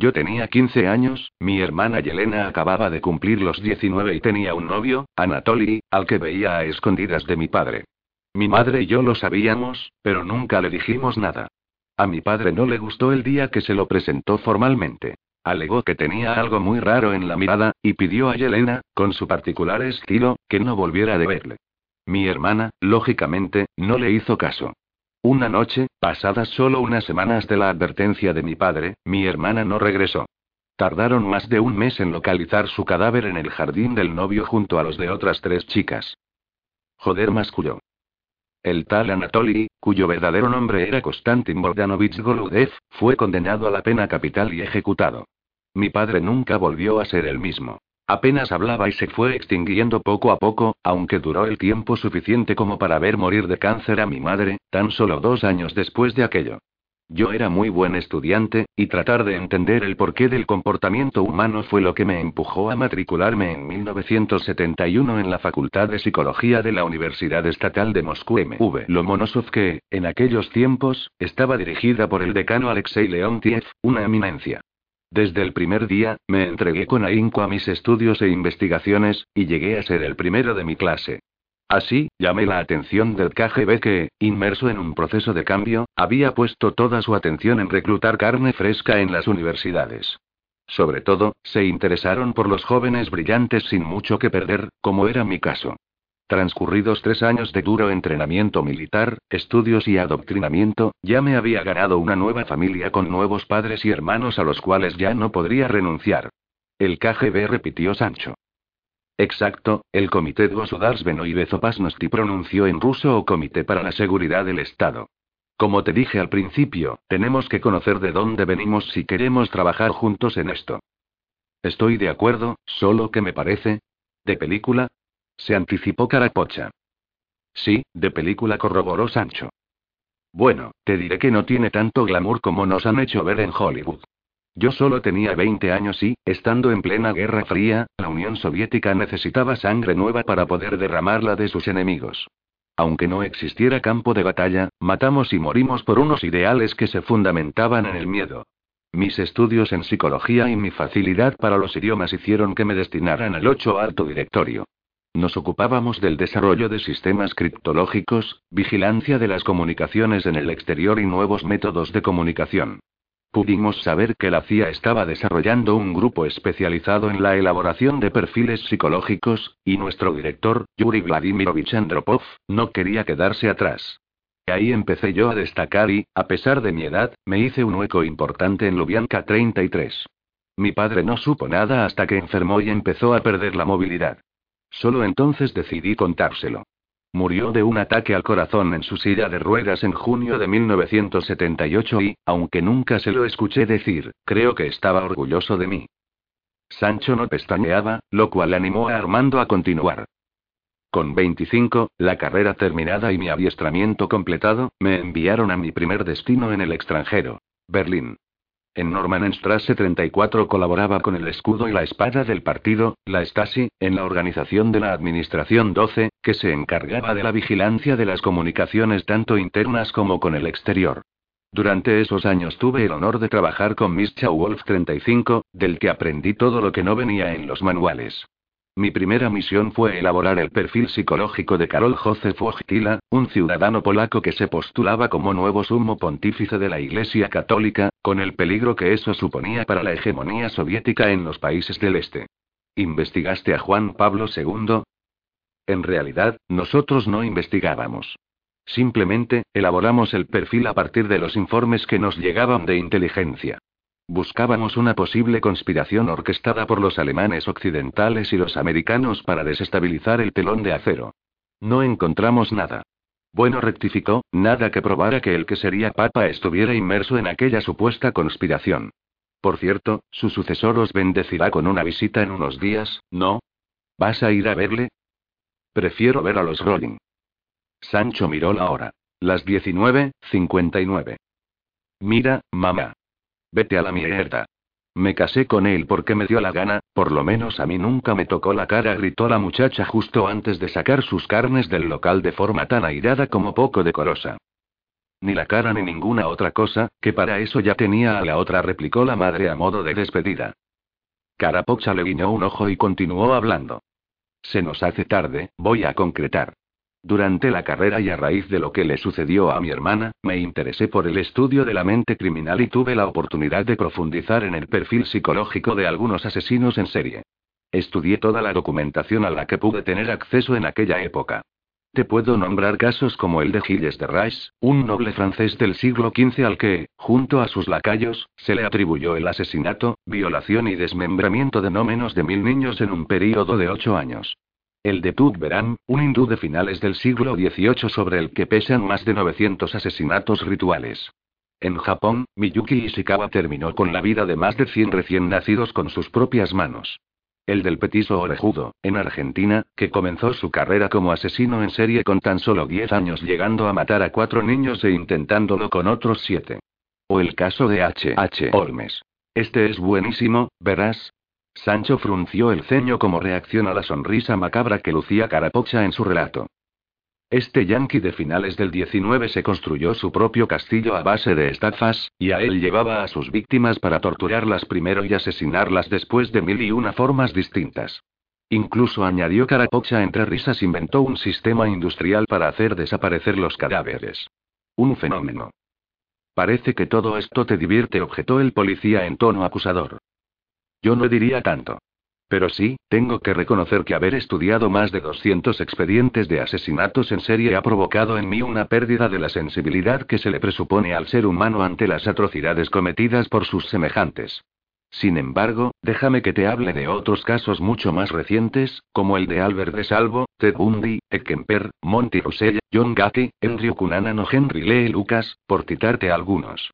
Yo tenía 15 años, mi hermana Yelena acababa de cumplir los 19 y tenía un novio, Anatoly, al que veía a escondidas de mi padre. Mi madre y yo lo sabíamos, pero nunca le dijimos nada. A mi padre no le gustó el día que se lo presentó formalmente. Alegó que tenía algo muy raro en la mirada, y pidió a Yelena, con su particular estilo, que no volviera a verle. Mi hermana, lógicamente, no le hizo caso. Una noche, pasadas solo unas semanas de la advertencia de mi padre, mi hermana no regresó. Tardaron más de un mes en localizar su cadáver en el jardín del novio junto a los de otras tres chicas. Joder, masculló. El tal Anatoly, cuyo verdadero nombre era Konstantin Bogdanovich Goludev, fue condenado a la pena capital y ejecutado. Mi padre nunca volvió a ser el mismo. Apenas hablaba y se fue extinguiendo poco a poco, aunque duró el tiempo suficiente como para ver morir de cáncer a mi madre, tan solo dos años después de aquello. Yo era muy buen estudiante, y tratar de entender el porqué del comportamiento humano fue lo que me empujó a matricularme en 1971 en la Facultad de Psicología de la Universidad Estatal de Moscú MV Lomonosov que, en aquellos tiempos, estaba dirigida por el decano Alexei Leontiev, una eminencia. Desde el primer día, me entregué con ahínco a mis estudios e investigaciones, y llegué a ser el primero de mi clase. Así, llamé la atención del KGB que, inmerso en un proceso de cambio, había puesto toda su atención en reclutar carne fresca en las universidades. Sobre todo, se interesaron por los jóvenes brillantes sin mucho que perder, como era mi caso. Transcurridos tres años de duro entrenamiento militar, estudios y adoctrinamiento, ya me había ganado una nueva familia con nuevos padres y hermanos a los cuales ya no podría renunciar. El KGB repitió Sancho. Exacto, el Comité Gosudarstveno y Bezopasnosti pronunció en ruso o Comité para la Seguridad del Estado. Como te dije al principio, tenemos que conocer de dónde venimos si queremos trabajar juntos en esto. Estoy de acuerdo, solo que me parece. ¿De película? Se anticipó Carapocha. Sí, de película corroboró Sancho. Bueno, te diré que no tiene tanto glamour como nos han hecho ver en Hollywood. Yo solo tenía 20 años y, estando en plena Guerra Fría, la Unión Soviética necesitaba sangre nueva para poder derramarla de sus enemigos. Aunque no existiera campo de batalla, matamos y morimos por unos ideales que se fundamentaban en el miedo. Mis estudios en psicología y mi facilidad para los idiomas hicieron que me destinaran al 8 alto directorio. Nos ocupábamos del desarrollo de sistemas criptológicos, vigilancia de las comunicaciones en el exterior y nuevos métodos de comunicación. Pudimos saber que la CIA estaba desarrollando un grupo especializado en la elaboración de perfiles psicológicos, y nuestro director, Yuri Vladimirovich Andropov, no quería quedarse atrás. Ahí empecé yo a destacar y, a pesar de mi edad, me hice un hueco importante en Lubyanka 33. Mi padre no supo nada hasta que enfermó y empezó a perder la movilidad. Solo entonces decidí contárselo. Murió de un ataque al corazón en su silla de ruedas en junio de 1978 y, aunque nunca se lo escuché decir, creo que estaba orgulloso de mí. Sancho no pestañeaba, lo cual animó a Armando a continuar. Con 25, la carrera terminada y mi adiestramiento completado, me enviaron a mi primer destino en el extranjero, Berlín. En Normannenstrasse 34 colaboraba con el escudo y la espada del partido, la Stasi, en la organización de la Administración 12, que se encargaba de la vigilancia de las comunicaciones tanto internas como con el exterior. Durante esos años tuve el honor de trabajar con Mischa Wolf 35, del que aprendí todo lo que no venía en los manuales. Mi primera misión fue elaborar el perfil psicológico de Karol Józef Wojtyla, un ciudadano polaco que se postulaba como nuevo sumo pontífice de la Iglesia Católica, con el peligro que eso suponía para la hegemonía soviética en los países del Este. ¿Investigaste a Juan Pablo II? En realidad, nosotros no investigábamos. Simplemente, elaboramos el perfil a partir de los informes que nos llegaban de inteligencia. Buscábamos una posible conspiración orquestada por los alemanes occidentales y los americanos para desestabilizar el telón de acero. No encontramos nada. Bueno, rectificó, nada que probara que el que sería papa estuviera inmerso en aquella supuesta conspiración. Por cierto, su sucesor os bendecirá con una visita en unos días, ¿no? ¿Vas a ir a verle? Prefiero ver a los Rolling. Sancho miró la hora. Las 19.59. Mira, mamá. Vete a la mierda. Me casé con él porque me dio la gana, por lo menos a mí nunca me tocó la cara, gritó la muchacha justo antes de sacar sus carnes del local de forma tan airada como poco decorosa. Ni la cara ni ninguna otra cosa, que para eso ya tenía a la otra, replicó la madre a modo de despedida. Carapocha le guiñó un ojo y continuó hablando. Se nos hace tarde, voy a concretar. Durante la carrera y a raíz de lo que le sucedió a mi hermana, me interesé por el estudio de la mente criminal y tuve la oportunidad de profundizar en el perfil psicológico de algunos asesinos en serie. Estudié toda la documentación a la que pude tener acceso en aquella época. Te puedo nombrar casos como el de Gilles de Rais, un noble francés del siglo XV al que, junto a sus lacayos, se le atribuyó el asesinato, violación y desmembramiento de no menos de mil niños en un período de ocho años. El de Tugberan, un hindú de finales del siglo XVIII sobre el que pesan más de 900 asesinatos rituales. En Japón, Miyuki Ishikawa terminó con la vida de más de 100 recién nacidos con sus propias manos. El del petiso orejudo, en Argentina, que comenzó su carrera como asesino en serie con tan solo 10 años llegando a matar a cuatro niños e intentándolo con otros siete. O el caso de H. H. Holmes. Este es buenísimo, verás, Sancho frunció el ceño como reacción a la sonrisa macabra que lucía Carapocha en su relato. Este yanqui de finales del 19 se construyó su propio castillo a base de estafas, y a él llevaba a sus víctimas para torturarlas primero y asesinarlas después de mil y una formas distintas. Incluso añadió Carapocha entre risas inventó un sistema industrial para hacer desaparecer los cadáveres. Un fenómeno. Parece que todo esto te divierte, objetó el policía en tono acusador. Yo no diría tanto. Pero sí, tengo que reconocer que haber estudiado más de 200 expedientes de asesinatos en serie ha provocado en mí una pérdida de la sensibilidad que se le presupone al ser humano ante las atrocidades cometidas por sus semejantes. Sin embargo, déjame que te hable de otros casos mucho más recientes, como el de Albert de Salvo, Ted Bundy, Kemper, Monty Russell, John Gacy, Andrew Cunanan o Henry Lee Lucas, por citarte algunos.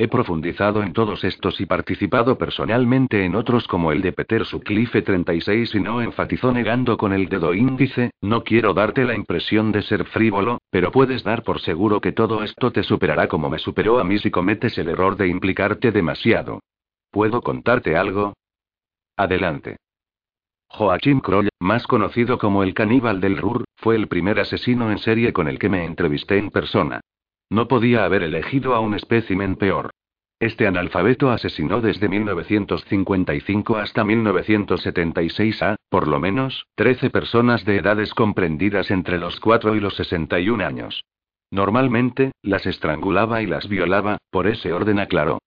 He profundizado en todos estos y participado personalmente en otros como el de Peter Sutcliffe 36 y no enfatizó negando con el dedo índice, no quiero darte la impresión de ser frívolo, pero puedes dar por seguro que todo esto te superará como me superó a mí si cometes el error de implicarte demasiado. ¿Puedo contarte algo? Adelante. Joachim Kroll, más conocido como el caníbal del Ruhr, fue el primer asesino en serie con el que me entrevisté en persona. No podía haber elegido a un espécimen peor. Este analfabeto asesinó desde 1955 hasta 1976 a, por lo menos, 13 personas de edades comprendidas entre los 4 y los 61 años. Normalmente, las estrangulaba y las violaba, por ese orden aclaró.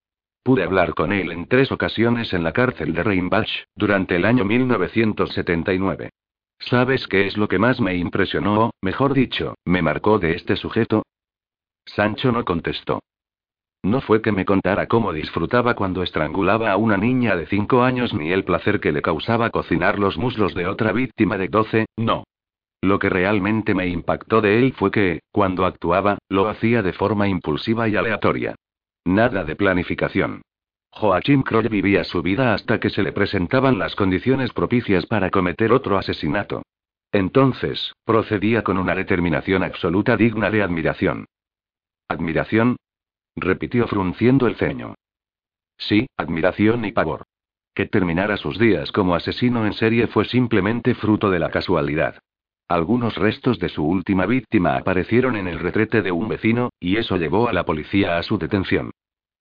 Pude hablar con él en tres ocasiones en la cárcel de Rheinbach, durante el año 1979. ¿Sabes qué es lo que más me impresionó, mejor dicho, me marcó de este sujeto? Sancho no contestó. No fue que me contara cómo disfrutaba cuando estrangulaba a una niña de cinco años ni el placer que le causaba cocinar los muslos de otra víctima de doce, no. Lo que realmente me impactó de él fue que, cuando actuaba, lo hacía de forma impulsiva y aleatoria. Nada de planificación. Joachim Kroll vivía su vida hasta que se le presentaban las condiciones propicias para cometer otro asesinato. Entonces, procedía con una determinación absoluta digna de admiración. ¿Admiración? repitió frunciendo el ceño. Sí, admiración y pavor. Que terminara sus días como asesino en serie fue simplemente fruto de la casualidad. Algunos restos de su última víctima aparecieron en el retrete de un vecino, y eso llevó a la policía a su detención.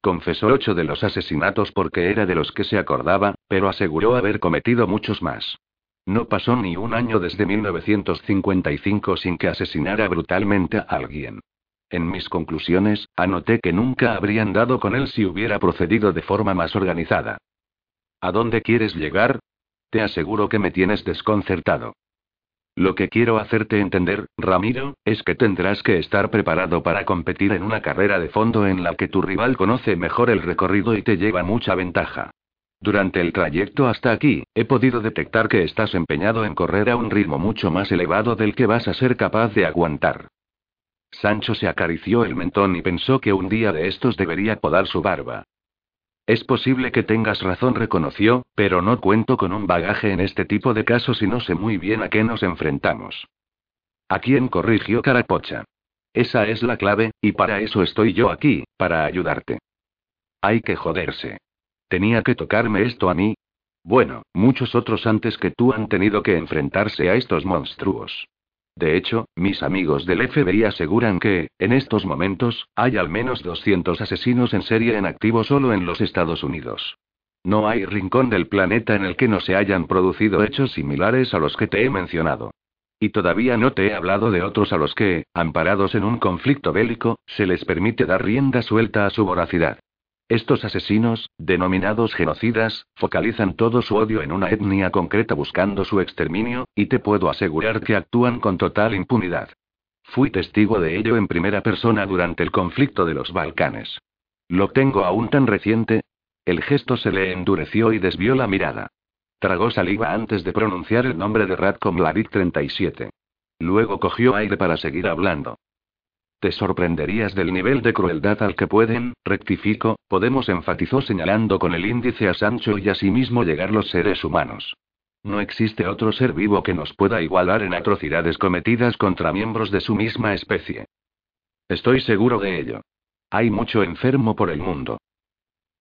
Confesó ocho de los asesinatos porque era de los que se acordaba, pero aseguró haber cometido muchos más. No pasó ni un año desde 1955 sin que asesinara brutalmente a alguien. En mis conclusiones, anoté que nunca habrían dado con él si hubiera procedido de forma más organizada. ¿A dónde quieres llegar? Te aseguro que me tienes desconcertado. Lo que quiero hacerte entender, Ramiro, es que tendrás que estar preparado para competir en una carrera de fondo en la que tu rival conoce mejor el recorrido y te lleva mucha ventaja. Durante el trayecto hasta aquí, he podido detectar que estás empeñado en correr a un ritmo mucho más elevado del que vas a ser capaz de aguantar. Sancho se acarició el mentón y pensó que un día de estos debería podar su barba. Es posible que tengas razón, reconoció, pero no cuento con un bagaje en este tipo de casos y no sé muy bien a qué nos enfrentamos. ¿A quién corrigió Carapocha? Esa es la clave, y para eso estoy yo aquí, para ayudarte. Hay que joderse. ¿Tenía que tocarme esto a mí? Bueno, muchos otros antes que tú han tenido que enfrentarse a estos monstruos. De hecho, mis amigos del FBI aseguran que, en estos momentos, hay al menos 200 asesinos en serie en activo solo en los Estados Unidos. No hay rincón del planeta en el que no se hayan producido hechos similares a los que te he mencionado. Y todavía no te he hablado de otros a los que, amparados en un conflicto bélico, se les permite dar rienda suelta a su voracidad. Estos asesinos, denominados genocidas, focalizan todo su odio en una etnia concreta buscando su exterminio, y te puedo asegurar que actúan con total impunidad. Fui testigo de ello en primera persona durante el conflicto de los Balcanes. Lo tengo aún tan reciente. El gesto se le endureció y desvió la mirada. Tragó saliva antes de pronunciar el nombre de Radko Mladic 37. Luego cogió aire para seguir hablando. Te sorprenderías del nivel de crueldad al que pueden, rectifico, Podemos enfatizó señalando con el índice a Sancho y asimismo llegar los seres humanos. No existe otro ser vivo que nos pueda igualar en atrocidades cometidas contra miembros de su misma especie. Estoy seguro de ello. Hay mucho enfermo por el mundo.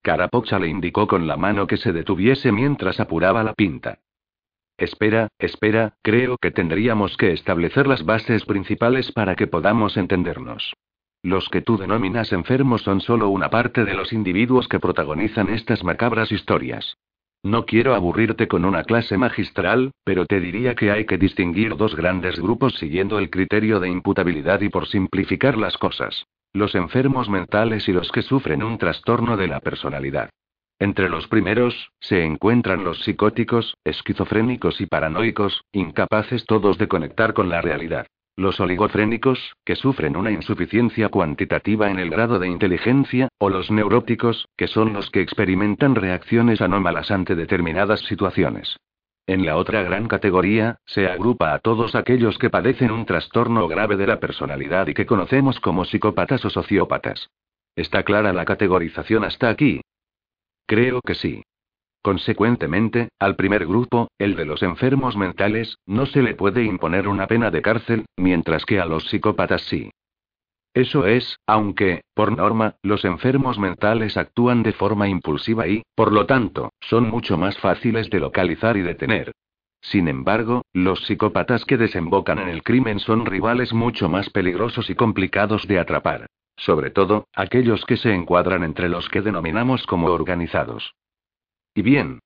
Carapocha le indicó con la mano que se detuviese mientras apuraba la pinta. Espera, espera, creo que tendríamos que establecer las bases principales para que podamos entendernos. Los que tú denominas enfermos son solo una parte de los individuos que protagonizan estas macabras historias. No quiero aburrirte con una clase magistral, pero te diría que hay que distinguir dos grandes grupos siguiendo el criterio de imputabilidad y por simplificar las cosas. Los enfermos mentales y los que sufren un trastorno de la personalidad. Entre los primeros, se encuentran los psicóticos, esquizofrénicos y paranoicos, incapaces todos de conectar con la realidad. Los oligofrénicos, que sufren una insuficiencia cuantitativa en el grado de inteligencia, o los neuróticos, que son los que experimentan reacciones anómalas ante determinadas situaciones. En la otra gran categoría, se agrupa a todos aquellos que padecen un trastorno grave de la personalidad y que conocemos como psicópatas o sociópatas. ¿Está clara la categorización hasta aquí? Creo que sí. Consecuentemente, al primer grupo, el de los enfermos mentales, no se le puede imponer una pena de cárcel, mientras que a los psicópatas sí. Eso es, aunque, por norma, los enfermos mentales actúan de forma impulsiva y, por lo tanto, son mucho más fáciles de localizar y detener. Sin embargo, los psicópatas que desembocan en el crimen son rivales mucho más peligrosos y complicados de atrapar. Sobre todo, aquellos que se encuadran entre los que denominamos como organizados. ¿Y bien?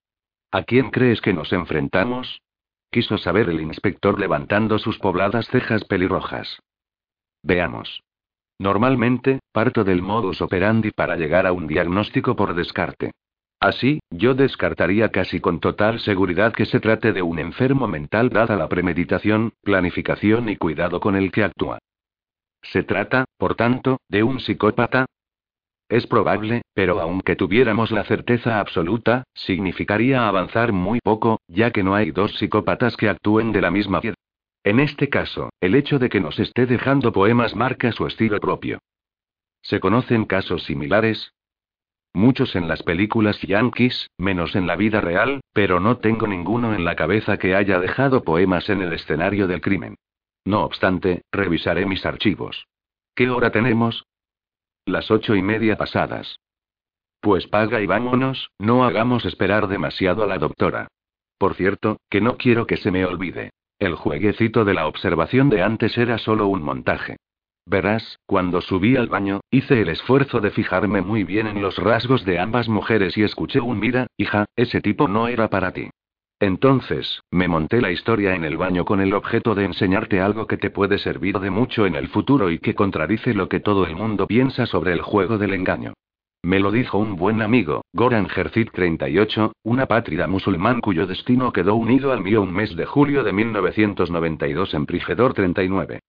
¿A quién crees que nos enfrentamos? Quiso saber el inspector levantando sus pobladas cejas pelirrojas. Veamos. Normalmente, parto del modus operandi para llegar a un diagnóstico por descarte. Así, yo descartaría casi con total seguridad que se trate de un enfermo mental dada la premeditación, planificación y cuidado con el que actúa. Se trata, por tanto, de un psicópata. Es probable, pero aunque tuviéramos la certeza absoluta, significaría avanzar muy poco, ya que no hay dos psicópatas que actúen de la misma manera. En este caso, el hecho de que nos esté dejando poemas marca su estilo propio. ¿Se conocen casos similares? Muchos en las películas yankees, menos en la vida real, pero no tengo ninguno en la cabeza que haya dejado poemas en el escenario del crimen. No obstante, revisaré mis archivos. ¿Qué hora tenemos? Las ocho y media pasadas. Pues paga y vámonos, no hagamos esperar demasiado a la doctora. Por cierto, que no quiero que se me olvide. El jueguecito de la observación de antes era solo un montaje. Verás, cuando subí al baño, hice el esfuerzo de fijarme muy bien en los rasgos de ambas mujeres y escuché un mira, hija, ese tipo no era para ti. Entonces, me monté la historia en el baño con el objeto de enseñarte algo que te puede servir de mucho en el futuro y que contradice lo que todo el mundo piensa sobre el juego del engaño. Me lo dijo un buen amigo, Goran Jercit 38, una pátrida musulmán cuyo destino quedó unido al mío un mes de julio de 1992 en Prigedor 39.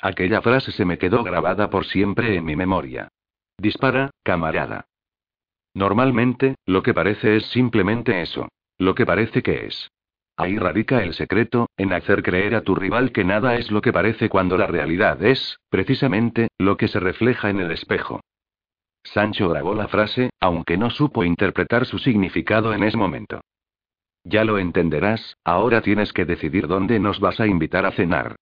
Aquella frase se me quedó grabada por siempre en mi memoria. Dispara, camarada. Normalmente, lo que parece es simplemente eso. Lo que parece que es. Ahí radica el secreto, en hacer creer a tu rival que nada es lo que parece cuando la realidad es, precisamente, lo que se refleja en el espejo. Sancho grabó la frase, aunque no supo interpretar su significado en ese momento. Ya lo entenderás, ahora tienes que decidir dónde nos vas a invitar a cenar.